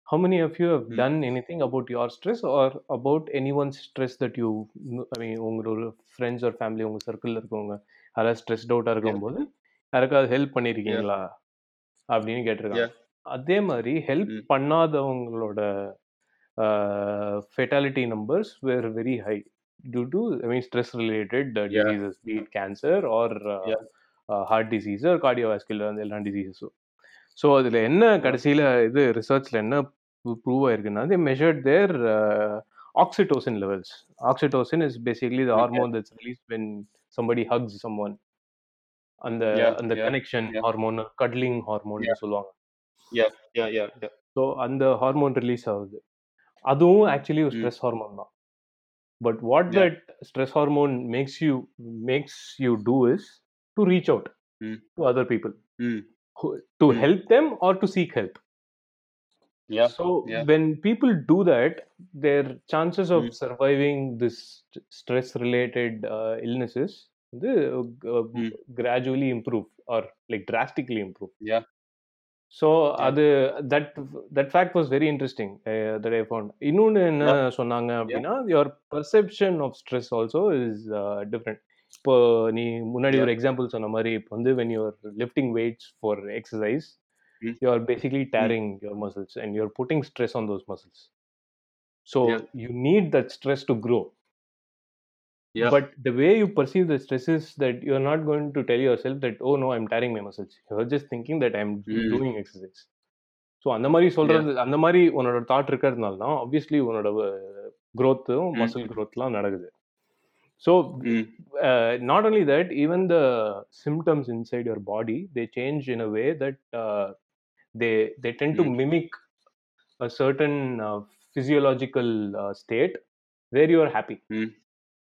how many of you have Mm. done anything about your stress or about anyone's stress that you i mean உங்களோட friends or family உங்க சர்க்கிளில் இருக்கவங்க யாராவது stressed அவுட்டாக இருக்கும்போது யாருக்காவது help பண்ணியிருக்கீங்களா அப்படின்னு கேட்டிருக்காங்க அதே மாதிரி help. பண்ணாதவங்களோட fatality numbers were very high due to I mean stress related. Diseases be it cancer or. Heart disease or cardiovascular அந்த எல்லா டிசீசஸும் ஸோ அதில் என்ன கடைசியில் இது ரிசர்ச்சில் என்ன ப்ரூவ் ஆயிருக்குன்னா they measured their uh, oxytocin levels oxytocin is basically the Okay. hormone that's released when somebody hugs someone அந்த அந்த கனெக்ஷன். Hormone cuddling hormone. சொல்லுவாங்க yeah yeah yeah yeah so அந்த ஹார்மோன் ரிலீஸ் ஆகுது அதுவும் ஆக்சுவலி ஒரு Mm. Stress hormone தான் but what Yeah. That stress hormone makes you makes you do is to reach out Mm. To other people Mm. To Mm. Help them or to seek help yeah So yeah. when people do that, their chances of Mm. surviving this stress-related uh, illnesses the, uh, Mm. gradually improve or like drastically improve. Yeah. So. அது that that fact was very interesting that I found இன்னொன்று என்ன சொன்னாங்க அப்படின்னா your perception of stress also is different இப்போ நீ முன்னாடி ஒரு example சொன்ன மாதிரி இப்போ வந்து when you're lifting weights for exercise. You are basically tearing your muscles and you're putting stress on those muscles so. You need that stress to grow Yeah. But the way you perceive the stress is that you're not going to tell yourself that, oh no, I'm tearing my muscles. You're just thinking that I'm Mm. doing exercise. So அந்த மாதிரி சொல்றது அந்த மாதிரி உன்னோட thought இருக்கிறதுனால தான் obviously உன்னோட க்ரோத்தும் Mm. Muscle க்ரோத்லாம் நடக்குது so Mm. Not only that even the symptoms inside your body they change in a way that they they tend to Mm. Mimic a certain physiological uh, state where you are happy Mm.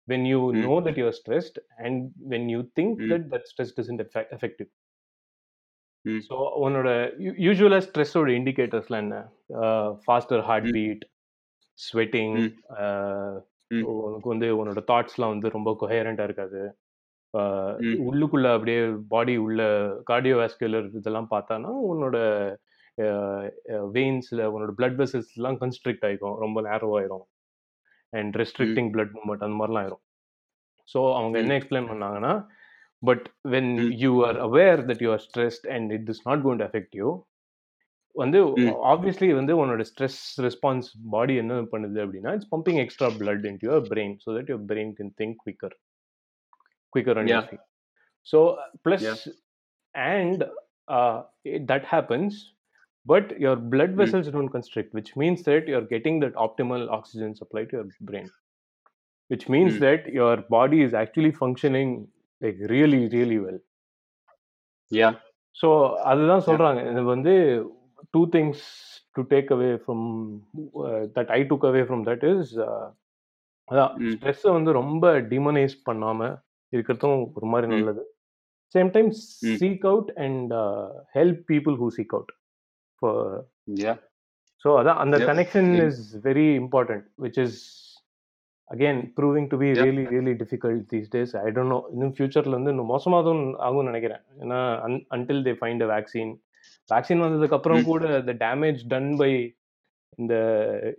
When you Mm. know that you are stressed and when you think Mm. that that stress doesn't affect, affect you Mm. So உன்னோட யூஸ்வலாக ஸ்ட்ரெஸ்ஸோட இண்டிகேட்டர்ஸ்லாம் என்ன faster heart. Beat sweating. உனக்கு வந்து உன்னோட தாட்ஸ்லாம் வந்து ரொம்ப கொஹேரண்டாக இருக்காது ஆஹ் Mm. உள்ளுக்குள்ள அப்படியே பாடி உள்ள கார்டியோவாஸ்குலர் இதெல்லாம் பார்த்தானா உன்னோட வெயின்ஸில் உன்னோட பிளட் வெசல்ஸ்லாம் கன்ஸ்ட்ரிக்ட் ஆகிக்கும் ரொம்ப நேரோ ஆயிரும் அண்ட் ரெஸ்ட்ரிக்டிங் பிளட் மூமெண்ட் அந்த மாதிரிலாம் ஆயிரும் ஸோ அவங்க என்ன எக்ஸ்பிளைன் பண்ணாங்கன்னா but when. You are aware that you are stressed and it is not going to affect you வந்து. ஆப்வியஸ்லி வந்து உன்னோட ஸ்ட்ரெஸ் ரெஸ்பான்ஸ் பாடி என்ன பண்ணுது அப்படின்னா it's pumping extra blood in your brain so that your brain can think quicker quicker and. So plus it, that happens but your blood Mm. vessels don't constrict which means that you're getting that optimal oxygen supply to your brain which means Mm. that your body is actually functioning like really really well Yeah. So அதுதான் சொல்றாங்க இது வந்து two things to take away from that I took away from that is அதான் Mm. ஸ்ட்ரெஸ்ஸை வந்து ரொம்ப டிமனைஸ் பண்ணாம இருக்கிறதும் ஒரு மாதிரி Mm. நல்லது same time Mm. Seek out and help people who seek out Yeah. So அதான் அந்த. Connection. Is very important which is again proving to be. Really really difficult these days I don't know இன்னும் ஃபியூச்சரில் வந்து இன்னும் மோசமாகவும் ஆகும்னு நினைக்கிறேன் ஏன்னா until they find a vaccine vaccine வந்ததுக்கு அப்புறம் Mm. கூட த டேமேஜ் டன் பை இந்த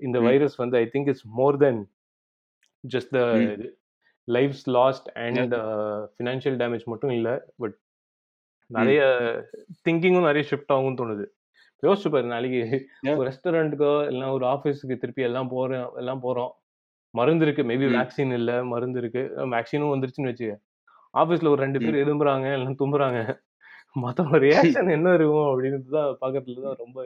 இந்த. வைரஸ் வந்து I think it's more than just the. Lives lost and financial damage மட்டும் இல்லை பட் நிறைய திங்கிங்கும் நிறைய ஷிஃப்ட் ஆகும் தோணுது யோசிச்சு பாரு நாளைக்கு. ஒரு ரெஸ்டாரண்ட்டுக்கோ இல்லைன்னா ஒரு ஆஃபீஸுக்கு திருப்பி எல்லாம் போறோம் எல்லாம் போறோம். மருந்து இருக்கு. மேபி. வேக்சின் இல்ல மருந்து இருக்கு. வேக்சினும் வந்துருச்சுன்னு வச்சுக்க. ஆஃபீஸ்ல ஒரு ரெண்டு பேர் எலும்புறாங்க எல்லாம் தும்புறாங்க. மத்தவங்க ரியாக்ஷன் என்ன இருக்கும் அப்படின்னு தான் பாக்கிறதுல தான் ரொம்ப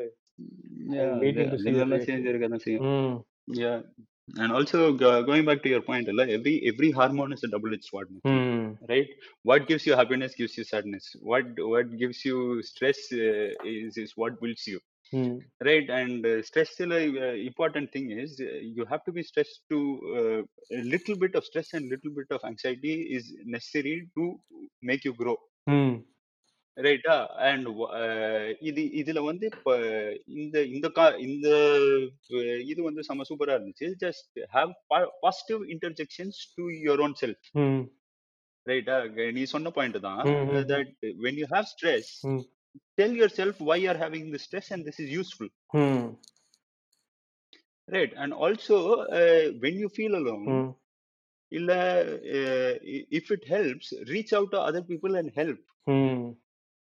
and also uh, going back to your point Allah, every every hormone is a double-edged sword mm. right what gives you happiness gives you sadness what what gives you stress uh, is is what builds you mm. right and uh, stress uh, important thing is uh, you have to be stressed to uh, a little bit of stress and little bit of anxiety is necessary to make you grow mm. ரைட்டா? And இது இதுல வந்து இப்ப இந்த இந்த கா இந்த இது வந்து செம சூப்பரா இருந்துச்சு. Just have positive interjections to your own self hmm. ரைட்டா? நீ சொன்ன பாயிண்ட் தான். ம், ம், that when you have stress hmm. Tell yourself why are having the stress and this is useful hmm. Right and also when you feel alone hmm. இல்ல if it helps reach out to other people and help hmm.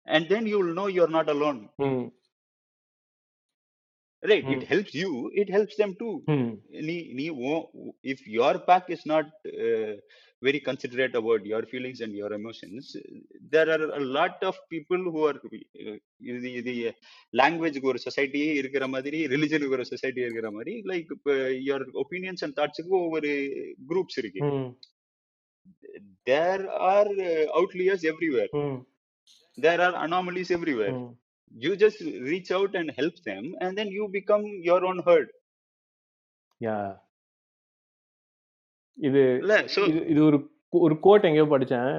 And then you will know you are not alone hmm right Mm. It helps you it helps them too. நீ if your pack is not uh, very considerate about your feelings and your emotions there are a lot of people who are uh, இது இது லாங்குவேஜ்க்கு ஒரு சொசைட்டியே இருக்கிற மாதிரி ரிலிஜனுக்கு ஒரு society இருக்கிற மாதிரி லைக் யுவர் ஒப்பீனியன்ஸ் அண்ட் தாட்ஸுக்கு ஒவ்வொரு குரூப்ஸ் இருக்கு. There are outliers everywhere there are anomalies everywhere hmm you just reach out and help them and then you become your own herd. Yeah இது இது இது ஒரு ஒரு கோட் எங்கேயோ படித்தேன்.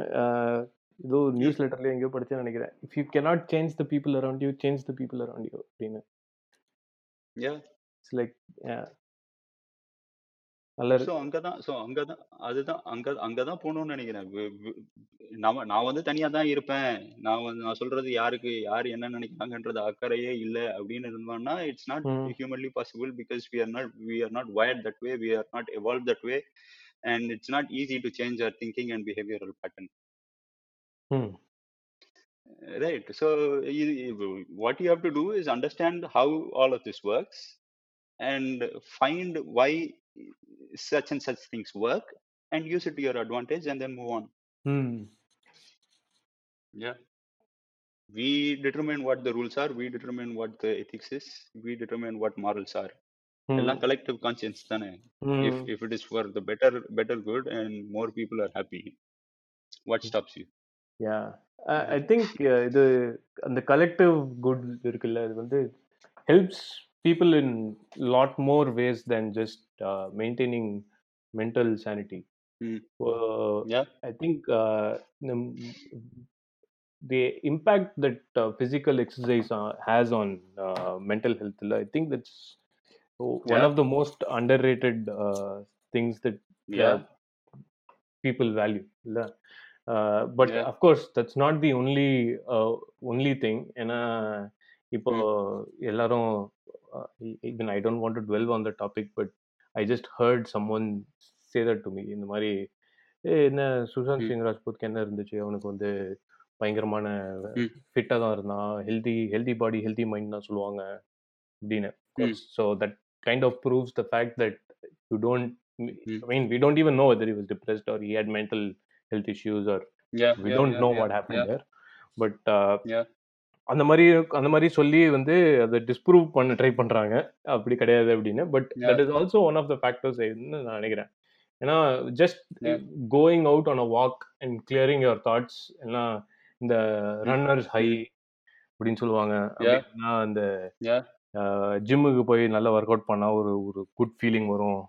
ஏதோ நியூஸ் லெட்டர்ல எங்கேயோ படிச்சேன்னு நினைக்கிறேன். If you cannot change the people around you change the people around you அப்படின்னு. Yeah. இட்ஸ் லைக் நல்ல ஸோ அங்கதான் ஸோ அங்கதான் அதுதான் அங்க அங்கதான் போகணும்னு நினைக்கிறேன். வி- வி- நம்ம நான் வந்து தனியா தான் இருப்பேன். நான் வந்து நான் சொல்றது யாருக்கு யார் என்ன நினைக்கிறாங்கன்றது அக்கறையே இல்லை அப்படின்னு இருந்தோம்னா it's not hmm. Humanly possible because we are not we are not wired that way we are not evolve that way and it's not easy to change our thinking and behavioural pattern hmm. Right. So you, you- what you have to do is understand how all of this works and find why such and such things work and use it to your advantage and then move on ம் yeah we determine what the rules are we determine what the ethics is we determine what morals are ம் எல்லாம் collective conscience தானே if ம் if it is for the better better good and more people are happy what stops you yeah I right think இது அந்த collective good இருக்குல்ல அது வந்து helps people in lot more ways then just Maintaining mental sanity mm. yeah I think the impact that uh, physical exercise uh, has on uh, mental health i think that's o- one yeah of the most underrated uh, things that uh, yeah people value இல்ல? uh, but yeah of course that's not the only uh, only thing ஏன்னா இப்போ mm. எல்லாரும் uh, e- even I don't want to dwell on the topic but I just heard someone say that to me இந்த மாதிரி ஏ என்ன Sushant Mm. Singh ராஜ்புத்க்கு என்ன இருந்துச்சு அவனுக்கு வந்து பயங்கரமான Mm. ஃபிட்டாக தான் இருந்தான் healthy healthy body healthy mind தான் சொல்லுவாங்க அப்படின்னு Mm. So that kind of proves the fact that you don't Mm. I mean, we don't even know whether he was depressed or he had mental health issues or yeah we yeah don't yeah know அந்த மாதிரி அந்த மாதிரி சொல்லி வந்து அதை disprove பண்ண try பண்றாங்க. அப்படி கிடையாது அப்படின்னு. But that is also one of the factors நான் நினைக்கிறேன். ஏன்னா just going out on a walk and clearing your thoughts எல்லாம் இந்த. Runners high Mm. அப்படின்னு சொல்லுவாங்க. அந்த ஜிம்முக்கு போய் நல்லா ஒர்க் அவுட் பண்ணா ஒரு ஒரு குட் ஃபீலிங் வரும்.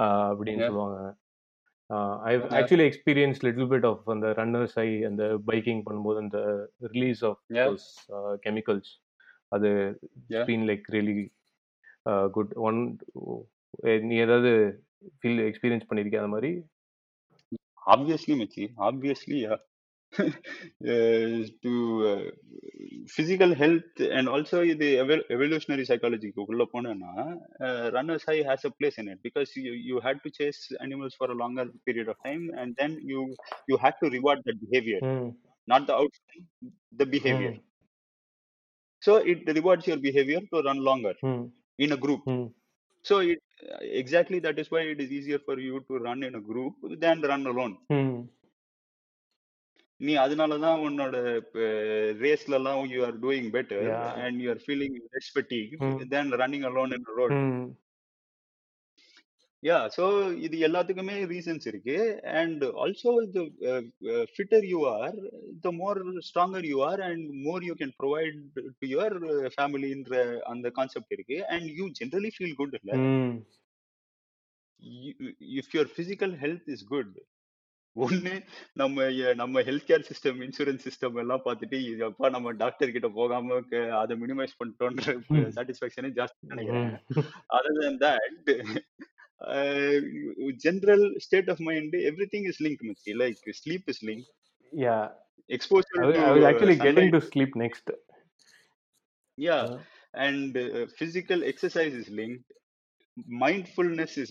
அப்படின்னு சொல்லுவாங்க. I actually experience little bit of அந்த ரன்னர்ஸ் ஐ அந்த பைக்கிங் பண்ணும்போது அந்த ரிலீஸ் ஆஃப் கெமிக்கல்ஸ் அது been like really good one நீ ஏதாவது ஃபீல் எக்ஸ்பீரியன்ஸ் பண்ணியிருக்கிய அந்த மாதிரி? Obviously machi obviously yeah. uh, to uh, physical health and also the evol- evolutionary psychology க்கு உள்ள போனேன்னா uh, runners high has a place in it because you, you had to chase animals for a longer period of time and then you you had to reward that behavior ம் not the outcome the behavior ம் so it rewards your behavior to run longer ம் in a group ம் so it exactly that is why it is easier for you to run in a group than run alone ம் நீ அதனால தான் உன்னோட ரேஸ்ல எல்லாம் you are doing better and you are feeling hmm then running alone in road yeah so இது எல்லாத்துக்குமே reasons இருக்கு. And also the fitter you are the more stronger you are and more you can provide to your ஃபேமிலின்ற அந்த concept இருக்கு. And you generally feel good இல்ல? If your physical health is good ஒண்ணு நம்ம நம்ம health care system insurance system எல்லாம் பார்த்துட்டு இது அப்பா நம்ம டாக்டர் கிட்ட போகாம அதை மினிமைஸ் பண்ணிட்டோன்ற ம். சாட்டிஸ்பாக்சனே ஜாஸ்தி நினைக்கிறேன். Other than that general state of mind everything is link மச்சி like sleep is link yeah. I exposure to getting sunlight to sleep next. Yeah and physical exercise is linked. Mindfulness is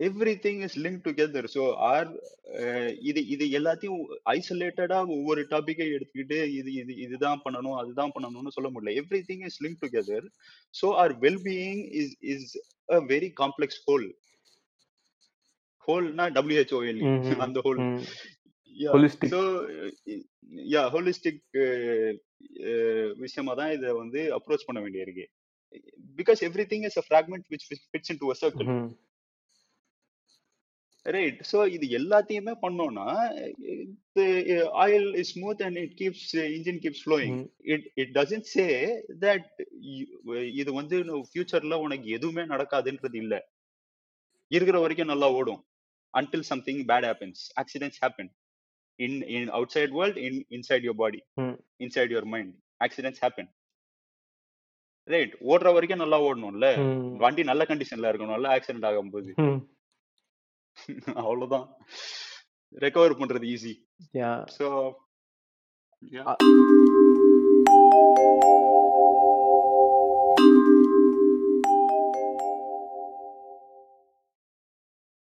linked everything is link together so our இது இது எல்லாத்தையும் ஐசோலேட்டடா ஒவ்வொரு டாபிக்கை எடுத்துக்கிட்டு இது இது இதுதான் பண்ணணும் அதுதான் பண்ணணும்னு சொல்ல முடியல. Everything is link together so our wellbeing is is a very complex whole ஹோல்னா W H O L E mm, அந்த ஹோல். ஸோ யா ஹோலிஸ்டிக் விஷயமா தான் இதை வந்து அப்ரோச் பண்ண வேண்டியிருக்கு. Because everything is a fragment which fits into a circle right so இது எல்லாத்தையுமே பண்ணோம்னா oil is smooth and it keeps engine keeps flowing it it doesn't say that இது வந்து ஃபியூச்சர்ல உனக்கு எதுவுமே நடக்காதுன்றது இல்ல. இருக்கிற வரைக்கும் நல்லா ஓடும். Until something bad happens accidents happen in in outside world in inside your body inside your mind accidents happen right ஓடுற வரைக்கும் நல்லா ஓடணும்ல. வண்டி நல்ல கண்டிஷன்ல இருக்கணும்ல. ஆக்சிடென்ட் ஆகும்போது. ம். அவ்வளவுதான் ரெக்கவர் பண்றது ஈஸி Yeah. ஸோ அ-